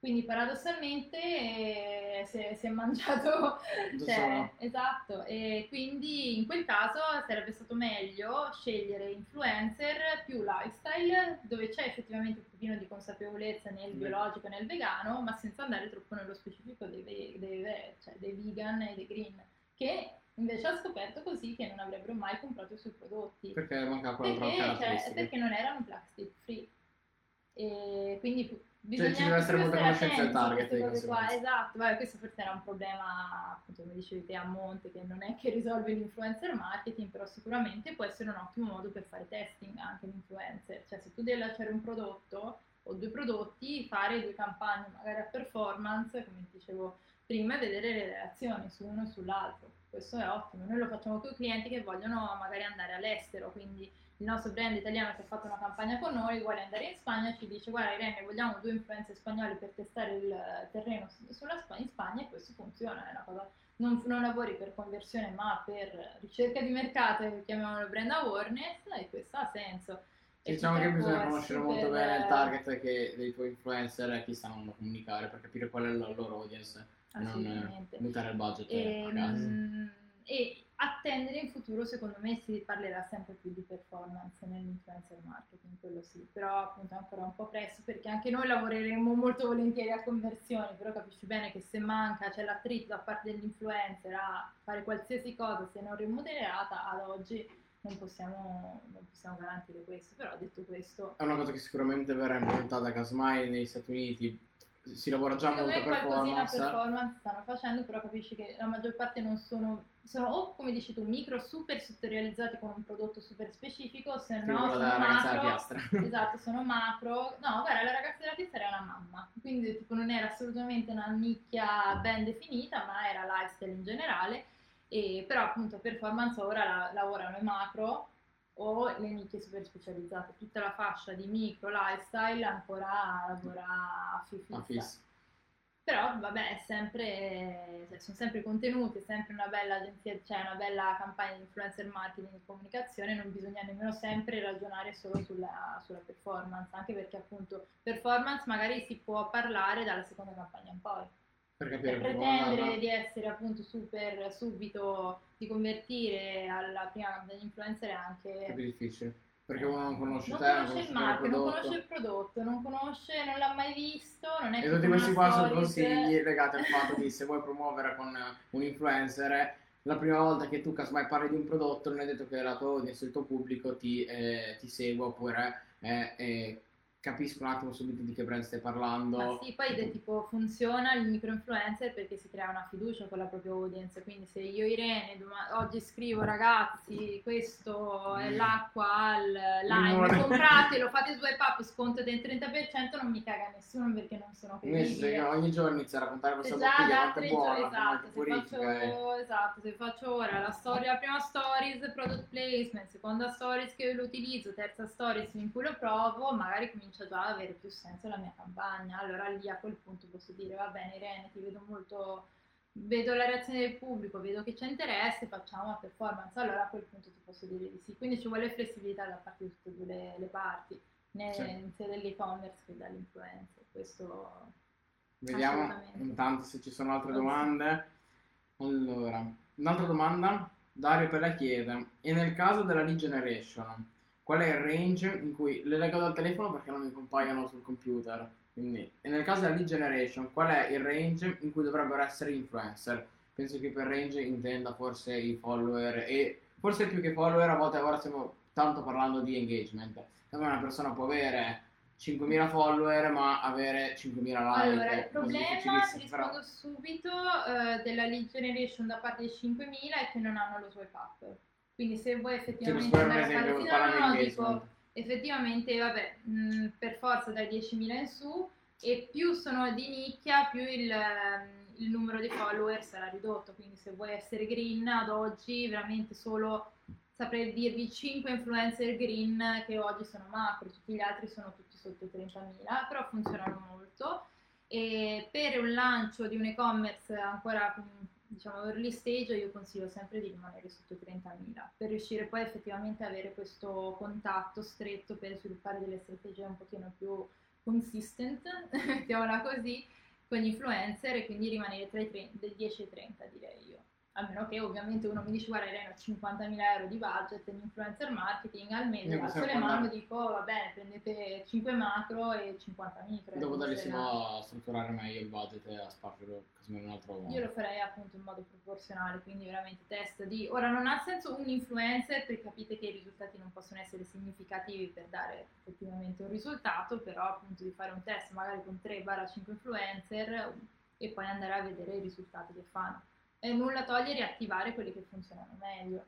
Quindi paradossalmente eh, si, è, si è mangiato, cioè, esatto, e quindi in quel caso sarebbe stato meglio scegliere influencer più lifestyle, dove c'è effettivamente un pochino di consapevolezza nel Beh. biologico e nel vegano, ma senza andare troppo nello specifico dei, dei ve- cioè dei vegan e dei green, che invece ha scoperto così che non avrebbero mai comprato i suoi prodotti. Perché mancava quella Perché, cioè, perché non erano plastic free. E quindi pu- bisogna Cioè, ci deve essere molta conoscenza del target, qua. Esatto, Vabbè, questo forse era un problema, appunto, come dicevi te, a monte, che non è che risolve l'influencer marketing, però sicuramente può essere un ottimo modo per fare testing anche l'influencer. Cioè, se tu devi lanciare un prodotto o due prodotti, fare due campagne magari a performance, come dicevo prima, e vedere le reazioni su uno e sull'altro. Questo è ottimo. Noi lo facciamo con i clienti che vogliono magari andare all'estero, quindi il nostro brand italiano che ha fatto una campagna con noi vuole andare in Spagna ci dice guarda Irene vogliamo due influencer spagnoli per testare il eh, terreno Spa- in Spagna e questo funziona, è una cosa non, non lavori per conversione ma per ricerca di mercato che chiamiamolo brand awareness e questo ha senso. Diciamo che bisogna conoscere molto bene il target che dei tuoi influencer e chi sanno comunicare per capire qual è la loro audience non il budget E, a caso. mm, e attendere in futuro, secondo me, si parlerà sempre più di performance nell'influencer marketing, quello sì, però appunto ancora un po' presto perché anche noi lavoreremo molto volentieri a conversioni, però capisci bene che se manca, c'è l'attrito da parte dell'influencer a fare qualsiasi cosa se non remodelata, ad oggi non possiamo, non possiamo garantire questo, però detto questo... È una cosa che sicuramente verrà implementata casomai negli Stati Uniti. Si lavora già Secondo molto me qualcosina performance. performance stanno facendo, però capisci che la maggior parte non sono, sono o come dici tu, micro super settorializzati con un prodotto super specifico, se no sono macro. piastra. Esatto, sono macro. No, guarda, la ragazza della pizza era una mamma, quindi tipo non era assolutamente una nicchia ben definita, ma era lifestyle in generale. E, però appunto performance ora la- lavorano in macro o le nicchie super specializzate, tutta la fascia di micro lifestyle ancora lavora a fissa. Fissa. Però vabbè, è sempre, cioè, sono sempre contenuti, è sempre una bella agenzia, cioè una bella campagna di influencer marketing e comunicazione, non bisogna nemmeno sempre ragionare solo sulla, sulla performance, anche perché appunto performance magari si può parlare dalla seconda campagna in poi. Per Per pretendere andava. di essere appunto super subito, di convertire alla prima campagna influencer è anche... È più difficile. Perché uno non conosce non te, non conosce il conosce il marchio, non conosce il prodotto, non conosce, non l'ha mai visto, non è E che tutti questi qua sono consigli legati al fatto di se vuoi promuovere con un influencer, la prima volta che tu casomai parli di un prodotto non è detto che la tua audience, il tuo pubblico ti, eh, ti segua oppure eh, eh, capisco un attimo subito di che brand stai parlando. Ma sì, poi è tipo funziona il microinfluencer perché si crea una fiducia con la propria audience, quindi se io Irene doma- oggi scrivo ragazzi questo è l'acqua al lime, Limone. compratelo, fate swipe up, sconto del 30%, non mi caga nessuno perché non sono credibile. io ogni giorno inizio a raccontare questa Se già bottiglia da quanto è tre buona, giorni, esatto, se purifica, eh. faccio, esatto, se faccio ora la storia, la prima stories, product placement, seconda stories che lo utilizzo, terza stories in cui lo provo, magari comincia già ad avere più senso la mia campagna. Allora lì a quel punto posso dire, va bene Irene, ti vedo molto, vedo la reazione del pubblico, vedo che c'è interesse, facciamo una performance. Allora a quel punto ti posso dire di sì. Quindi ci vuole flessibilità da parte di tutte e due le, le parti, né, Sì. sia dell'e-commerce che dall'influencer. Questo Vediamo intanto se ci sono altre domande. Allora, un'altra domanda. Dario per la chiede. E nel caso della lead generation, qual è il range in cui le leggo dal telefono perché non mi compaiono sul computer? Quindi, e nel caso della lead generation, qual è il range in cui dovrebbero essere influencer? Penso che per range intenda forse i follower e forse più che follower, a volte ora stiamo tanto parlando di engagement. Come una persona può avere 5.000 follower ma avere 5.000 like. Allora, il problema, ti facilissimo, però- rispondo subito, eh, della lead generation da parte dei 5.000 è che non hanno lo swipe up. Quindi se vuoi effettivamente andare a fare... parlando No, no, di no, dico, effettivamente, vabbè, mh, per forza dai 10.000 in su e più sono di nicchia, più il, il numero di follower sarà ridotto. Quindi se vuoi essere green ad oggi, veramente solo saprei dirvi 5 influencer green che oggi sono macro, tutti gli altri sono tutti sotto i 30.000, però funzionano molto. E per un lancio di un e-commerce ancora mm, diciamo early stage io consiglio sempre di rimanere sotto i 30.000 per riuscire poi effettivamente a avere questo contatto stretto per sviluppare delle strategie un pochino più consistent, mettiamola così, con gli influencer e quindi rimanere tra i 30 dai 10 e i 30 direi io. A meno che ovviamente uno mi dice guarda Irene ho 50.000 euro di budget in influencer marketing al mese, alzo le mani e dico "Oh, va bene prendete 5 macro e 50 micro. Devo no- a strutturare meglio il budget e a spargerlo casomai in un altro modo. Io lo farei appunto in modo proporzionale, quindi veramente test di... Ora non ha senso un influencer perché capite che i risultati non possono essere significativi per dare effettivamente un risultato, però appunto di fare un test magari con 3-5 influencer e poi andare a vedere i risultati che fanno. E nulla toglie riattivare quelli che funzionano meglio,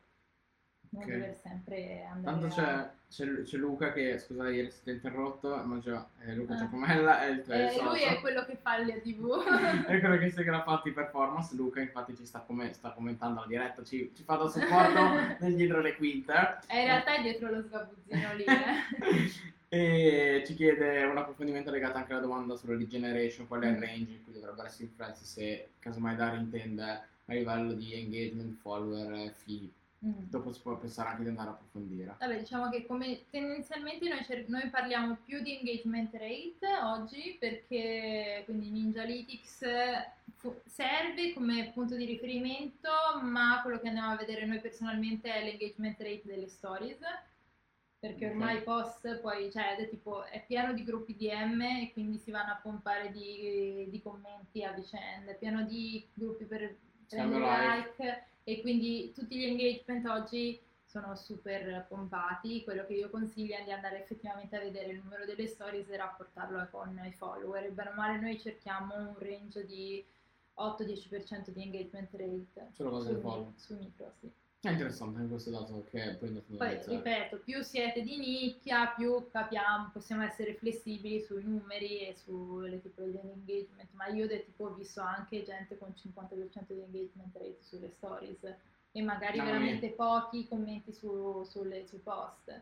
non Ok. dover sempre andare Tanto a... c'è, c'è, c'è Luca che, scusate ieri se ti ho interrotto, ma già, eh, Luca Ah. Giacomella è il tuo Eh, socio. lui è quello che fa le tv. è quello che segue la fatti performance. Luca infatti ci sta, come, sta commentando la diretta, ci, ci fa da supporto nel dietro le quinte. Eh, in realtà è dietro lo sgabuzzino lì, eh. E ci chiede un approfondimento legato anche alla domanda sulla lead generation, qual è il range in cui dovrebbero essere influencer se casomai Dario intende a livello di engagement, follower, eh, fee. Mm. Dopo si può pensare anche di andare a approfondire. Vabbè, diciamo che come tendenzialmente noi, cer- noi parliamo più di engagement rate oggi perché quindi Ninjalytics fu- serve come punto di riferimento, ma quello che andiamo a vedere noi personalmente è l'engagement rate delle stories. Perché ormai i post poi, cioè, è tipo, è pieno di gruppi DM e quindi si vanno a pompare di, di commenti a vicenda, è pieno di gruppi per Scambio prendere like. e quindi tutti gli engagement oggi sono super pompati. Quello che io consiglio è di andare effettivamente a vedere il numero delle stories e rapportarlo con i follower. Bene o male, noi cerchiamo un range di 8-10% di engagement rate del su, follow. su micro, sì. È interessante anche questo dato che poi andato Poi ripeto, più siete di nicchia, più capiamo, possiamo essere flessibili sui numeri e sulle tipologie di engagement, ma io del tipo ho visto anche gente con 50% di engagement rate sulle stories e magari Mamma veramente pochi commenti su- sulle- sui post.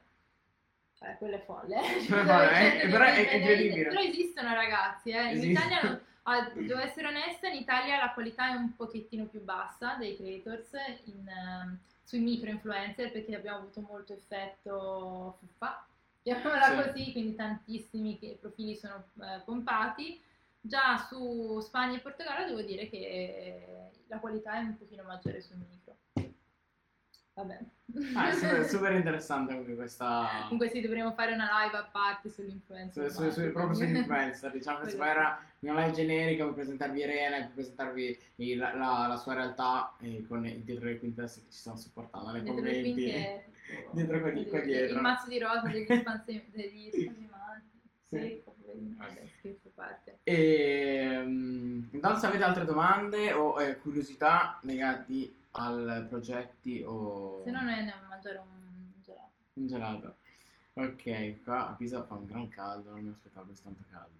Quello è folle. eh. Quello è folle, però è diventa- incredibile. Però esistono ragazzi, eh. in Esiste. Italia non- Ah, devo essere onesta, in Italia la qualità è un pochettino più bassa dei creators in, ehm, sui micro influencer perché abbiamo avuto molto effetto fuffa, chiamiamola Sì. così, quindi tantissimi che- profili sono eh, pompati. Già su Spagna e Portogallo devo dire che la qualità è un pochino maggiore sui micro. Vabbè. Ah, è super, super interessante anche questa... Comunque sì, dovremmo fare una live a parte sull'influencer. Su, su, su, proprio sull'influencer, diciamo che era una live generica per presentarvi Irene, per presentarvi il- la, la- la sua realtà e con i dietro le quinte che ci stanno supportando nei Dietro commenti. quinte, Dietro qua di- qua il- dietro. Il mazzo di rosa degli espansi- degli. Sì, a parte. E, mm, intanto se avete altre domande o eh, curiosità legati al progetti o Se no noi andiamo a mangiare un gelato. un gelato. Ok, qua a Pisa fa un gran caldo, non mi aspettavo così tanto caldo.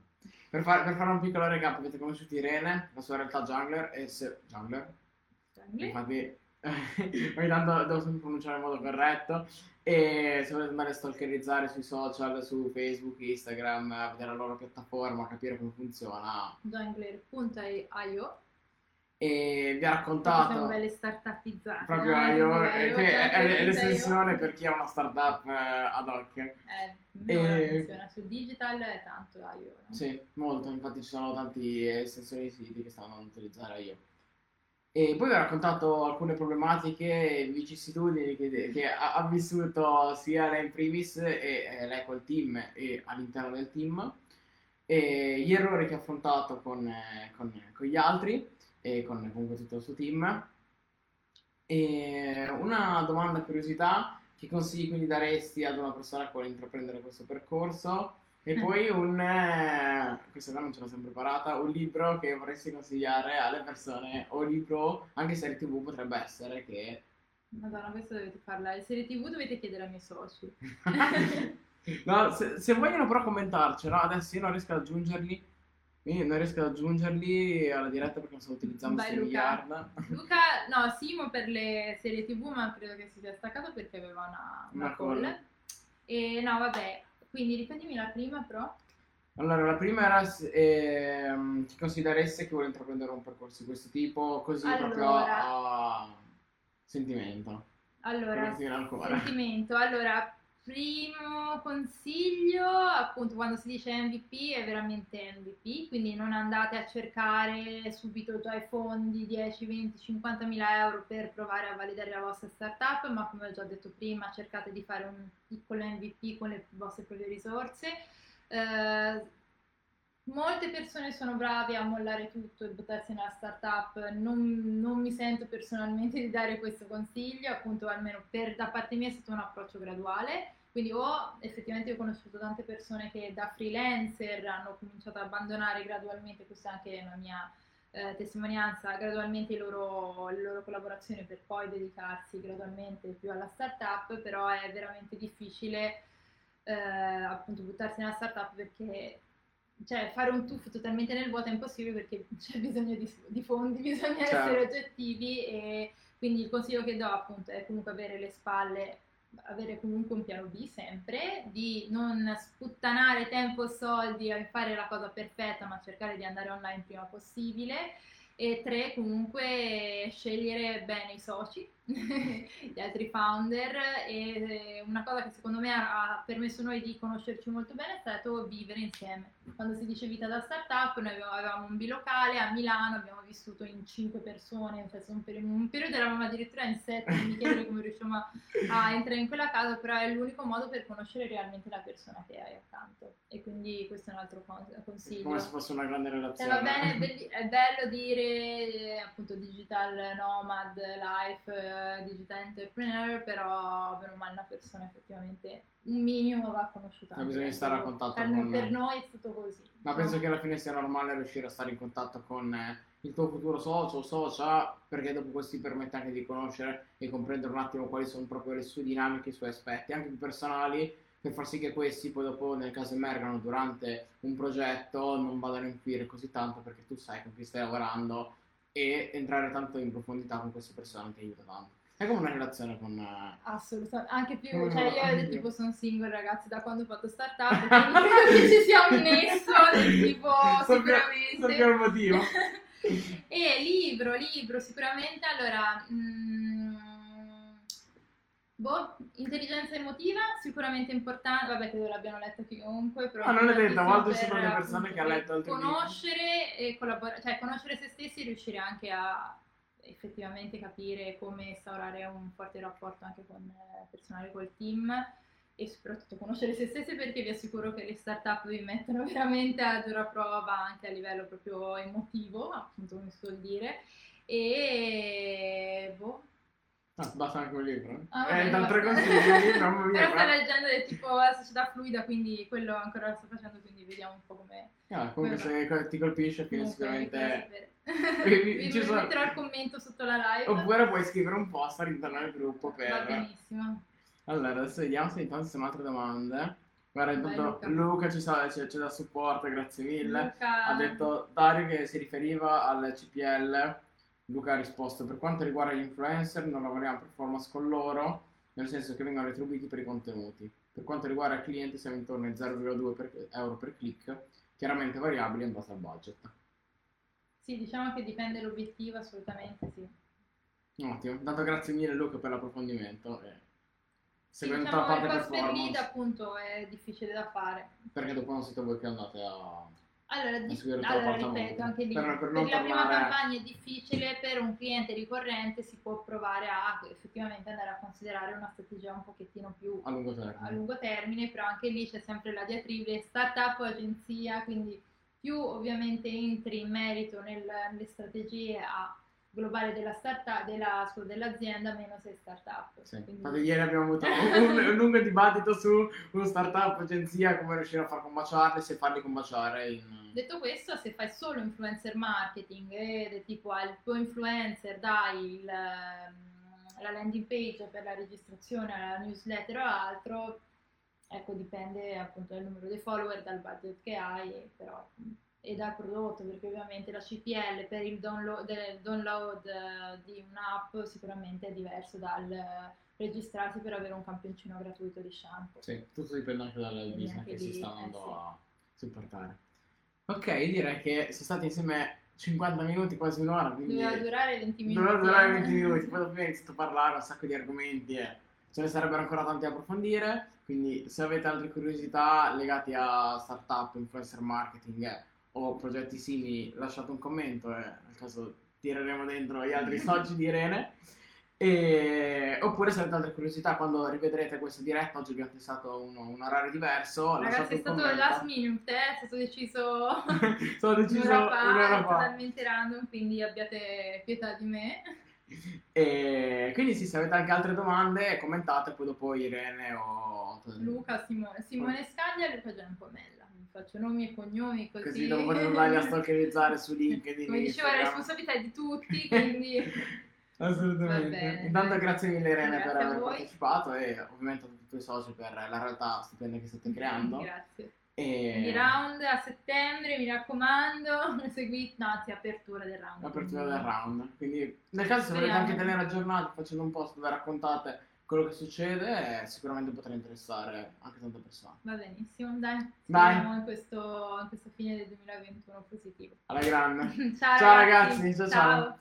Per, far- per fare un piccolo recap, avete conosciuto Irene, la sua realtà jungler, e se... jungler? Sangue. Infatti ogni tanto devo sempre pronunciare in modo corretto. E se volete andare a stalkerizzare sui social, su Facebook, Instagram, a vedere la loro piattaforma, capire come funziona. Jungler.io E vi ha raccontato belle startupizzate. proprio no? io, eh, io, che è, è Jungler.io. l'estensione per chi ha una startup eh, ad hoc. Eh, E- funziona su digital è tanto io. No? Sì, molto, infatti ci sono tanti estensioni di siti che stanno a utilizzare io. E poi vi ho raccontato alcune problematiche e vicissitudini che, che ha, ha vissuto sia lei in primis e eh, lei col team e all'interno del team, e gli errori che ha affrontato con, eh, con- con gli altri e con comunque tutto il suo team. E una domanda curiosità, che consigli quindi daresti ad una persona che vuole intraprendere questo percorso? E poi un, eh, questa non ce l'ho sempre preparata, un libro che vorresti consigliare alle persone, o libro, anche serie tv potrebbe essere, che... Madonna, questo dovete farla. Le serie TV dovete chiedere ai miei soci. no, se, se vogliono però commentarcelo, adesso io non riesco ad aggiungerli, io non riesco ad aggiungerli alla diretta perché non sto utilizzando Vai, Luca. miliardi. Luca, no, Simo per le serie TV, ma credo che si sia staccato perché aveva una, una Una call. call. E no, vabbè, quindi ripetimi la prima, però. Allora, la prima era se- ehm, ti consideresse che vuole intraprendere un percorso di questo tipo, così proprio Allora. a sentimento. Allora, sentimento. Allora, primo consiglio, appunto, quando si dice MVP è veramente MVP, quindi non andate a cercare subito già i fondi 10, 20, 50 mila euro per provare a validare la vostra startup, ma come ho già detto prima, cercate di fare un piccolo MVP con le vostre proprie risorse. Eh, Molte persone sono brave a mollare tutto e buttarsi nella startup, non, non mi sento personalmente di dare questo consiglio, appunto almeno per, da parte mia è stato un approccio graduale, quindi ho effettivamente ho conosciuto tante persone che da freelancer hanno cominciato ad abbandonare gradualmente, questa è anche la mia eh, testimonianza, gradualmente loro- le loro collaborazioni per poi dedicarsi gradualmente più alla startup, però è veramente difficile eh, appunto buttarsi nella startup perché cioè fare un tuffo totalmente nel vuoto è impossibile perché c'è bisogno di, di fondi, bisogna Certo. essere oggettivi e quindi il consiglio che do appunto è comunque avere le spalle, avere comunque un piano B sempre, di non sputtanare tempo e soldi a fare la cosa perfetta ma cercare di andare online prima possibile e tre comunque scegliere bene i soci, gli altri founder e una cosa che secondo me ha permesso noi di conoscerci molto bene è stato vivere insieme. Quando si dice vita da startup, noi avevamo, un bilocale a Milano, abbiamo vissuto in cinque persone, cioè un, periodo, un periodo eravamo addirittura in sette, mi chiedere come riusciamo a, a entrare in quella casa, però è l'unico modo per conoscere realmente la persona che hai accanto. E quindi questo è un altro con- consiglio. Come se fosse una grande Cioè, relazione. va bene, è, bello dire eh, appunto digital nomad, life, eh, digital entrepreneur, però per male una persona effettivamente un minimo va conosciuta. Ma bisogna stare a contatto per, con- per noi è stato così. Ma penso che alla fine sia normale riuscire a stare in contatto con eh, il tuo futuro socio o socia, perché dopo questo ti permette anche di conoscere e comprendere un attimo quali sono proprio le sue dinamiche, i suoi aspetti, anche più personali, per far sì che questi poi dopo nel caso emergano durante un progetto non vadano a influire così tanto perché tu sai con chi stai lavorando e entrare tanto in profondità con queste persone ti aiuta tanto. È come una relazione con... eh, Assolutamente, anche più, No, cioè io io. tipo sono single ragazzi da quando ho fatto startup, quindi che ci sia un nesso del tipo sicuramente. sappiamo il motivo. e libro, libro, sicuramente allora... mm, Boh, intelligenza emotiva sicuramente importante, vabbè credo l'abbiano letto chiunque, però Ah, non è detto, a volte sono le persone che ha letto altri. Conoscere e collaborare, cioè conoscere se stessi e riuscire anche a effettivamente capire come instaurare un forte rapporto anche con il personale col team e soprattutto conoscere se stessi perché vi assicuro che le startup vi mettono veramente a dura prova anche a livello proprio emotivo, appunto come si suol dire. E Ah, basta anche un libro. Ah, eh, vabbè, dal tre basta. consigli mamma mia. Però sta leggendo è tipo la società fluida, quindi quello ancora lo sto facendo, quindi vediamo un po' come... Ah, comunque se ti colpisce, quindi sicuramente... Vi, Vi- vi ci sono- metterò il commento sotto la live. Oppure puoi scrivere un post all'interno del gruppo Va per... benissimo. Allora, adesso vediamo se intanto ci sono altre domande. Guarda, intanto Luca. Luca, ci, sa, ci, ci dà supporto, grazie mille. Luca... Ha detto Dario che si riferiva al CPL. Luca ha risposto: Per quanto riguarda gli influencer, non lavoriamo performance con loro, nel senso che vengono retribuiti per i contenuti. Per quanto riguarda il cliente, siamo intorno ai 0,2 per- euro per click, chiaramente variabili in base al budget. Sì, diciamo che dipende l'obiettivo, assolutamente sì. Ottimo, intanto grazie mille Luca per l'approfondimento. E Sì, seguendo diciamo, la parte cost per lead performance, appunto è difficile da fare. perché dopo non siete voi che andate a... Allora, di- allora ripeto, anche lì, Per- per, per la prima campagna è difficile, per un cliente ricorrente si può provare a effettivamente andare a considerare una strategia un pochettino più a lungo termine. a lungo termine, però anche lì c'è sempre la diatribe startup o agenzia, quindi più ovviamente entri in merito nel- nelle strategie a globale della startup, della, scusa, dell'azienda, meno sei startup. Sì. Quindi- Infatti ieri abbiamo avuto un, un lungo dibattito su uno startup agenzia, come riuscire a far combaciarli, se farli combaciare in... Detto questo, se fai solo influencer marketing ed è tipo al tuo influencer dai il, ehm, la landing page per la registrazione alla newsletter o altro, ecco dipende appunto dal numero dei follower, dal budget che hai, però e dal prodotto, perché ovviamente la CPL per il download, download eh, di un'app sicuramente è diverso dal eh, registrarsi per avere un campioncino gratuito di shampoo. Sì, tutto dipende anche dal business che si lì, sta eh, andando sì. a supportare. Ok, direi che sono stati insieme 50 minuti, quasi un'ora, quindi... Doveva durare 20 minuti. Doveva durare eh. 20 minuti, poi dopo abbiamo iniziato a parlare un sacco di argomenti e ce ne sarebbero ancora tanti da approfondire, quindi se avete altre curiosità legate a startup, influencer marketing eh, o progetti simili lasciate un commento e nel caso tireremo dentro gli altri soci di Irene. E... Oppure se avete altre curiosità quando rivedrete questa diretta, oggi abbiamo pensato un, un orario diverso, Ragazzi, è stato commento. last minute, eh, è stato deciso Sono deciso un'ora fa, un'ora fa. totalmente random, quindi abbiate pietà di me. E quindi sì, se avete anche altre domande commentate, poi dopo Irene o Luca, Simone, Simone Scaglia e Luca Giampomella. Faccio nomi e cognomi così. così non potete andarli a stalkerizzare su LinkedIn. Come dicevo, la responsabilità è di tutti, quindi Assolutamente. Va bene. Intanto grazie mille Irene Grazie per aver voi. partecipato e ovviamente a tutti i tuoi soci per la realtà stupenda che state creando. grazie. E Quindi round a settembre, mi raccomando, seguite, no, anzi, apertura del round. l'apertura del round. Quindi nel caso se volete anche tenere aggiornati facendo un post dove raccontate quello che succede, sicuramente potrà interessare anche tante persone. Va benissimo, dai, speriamo in questo, in questa fine del 2021 positivo. Alla grande. ciao, Ciao ragazzi, ciao ciao. ciao.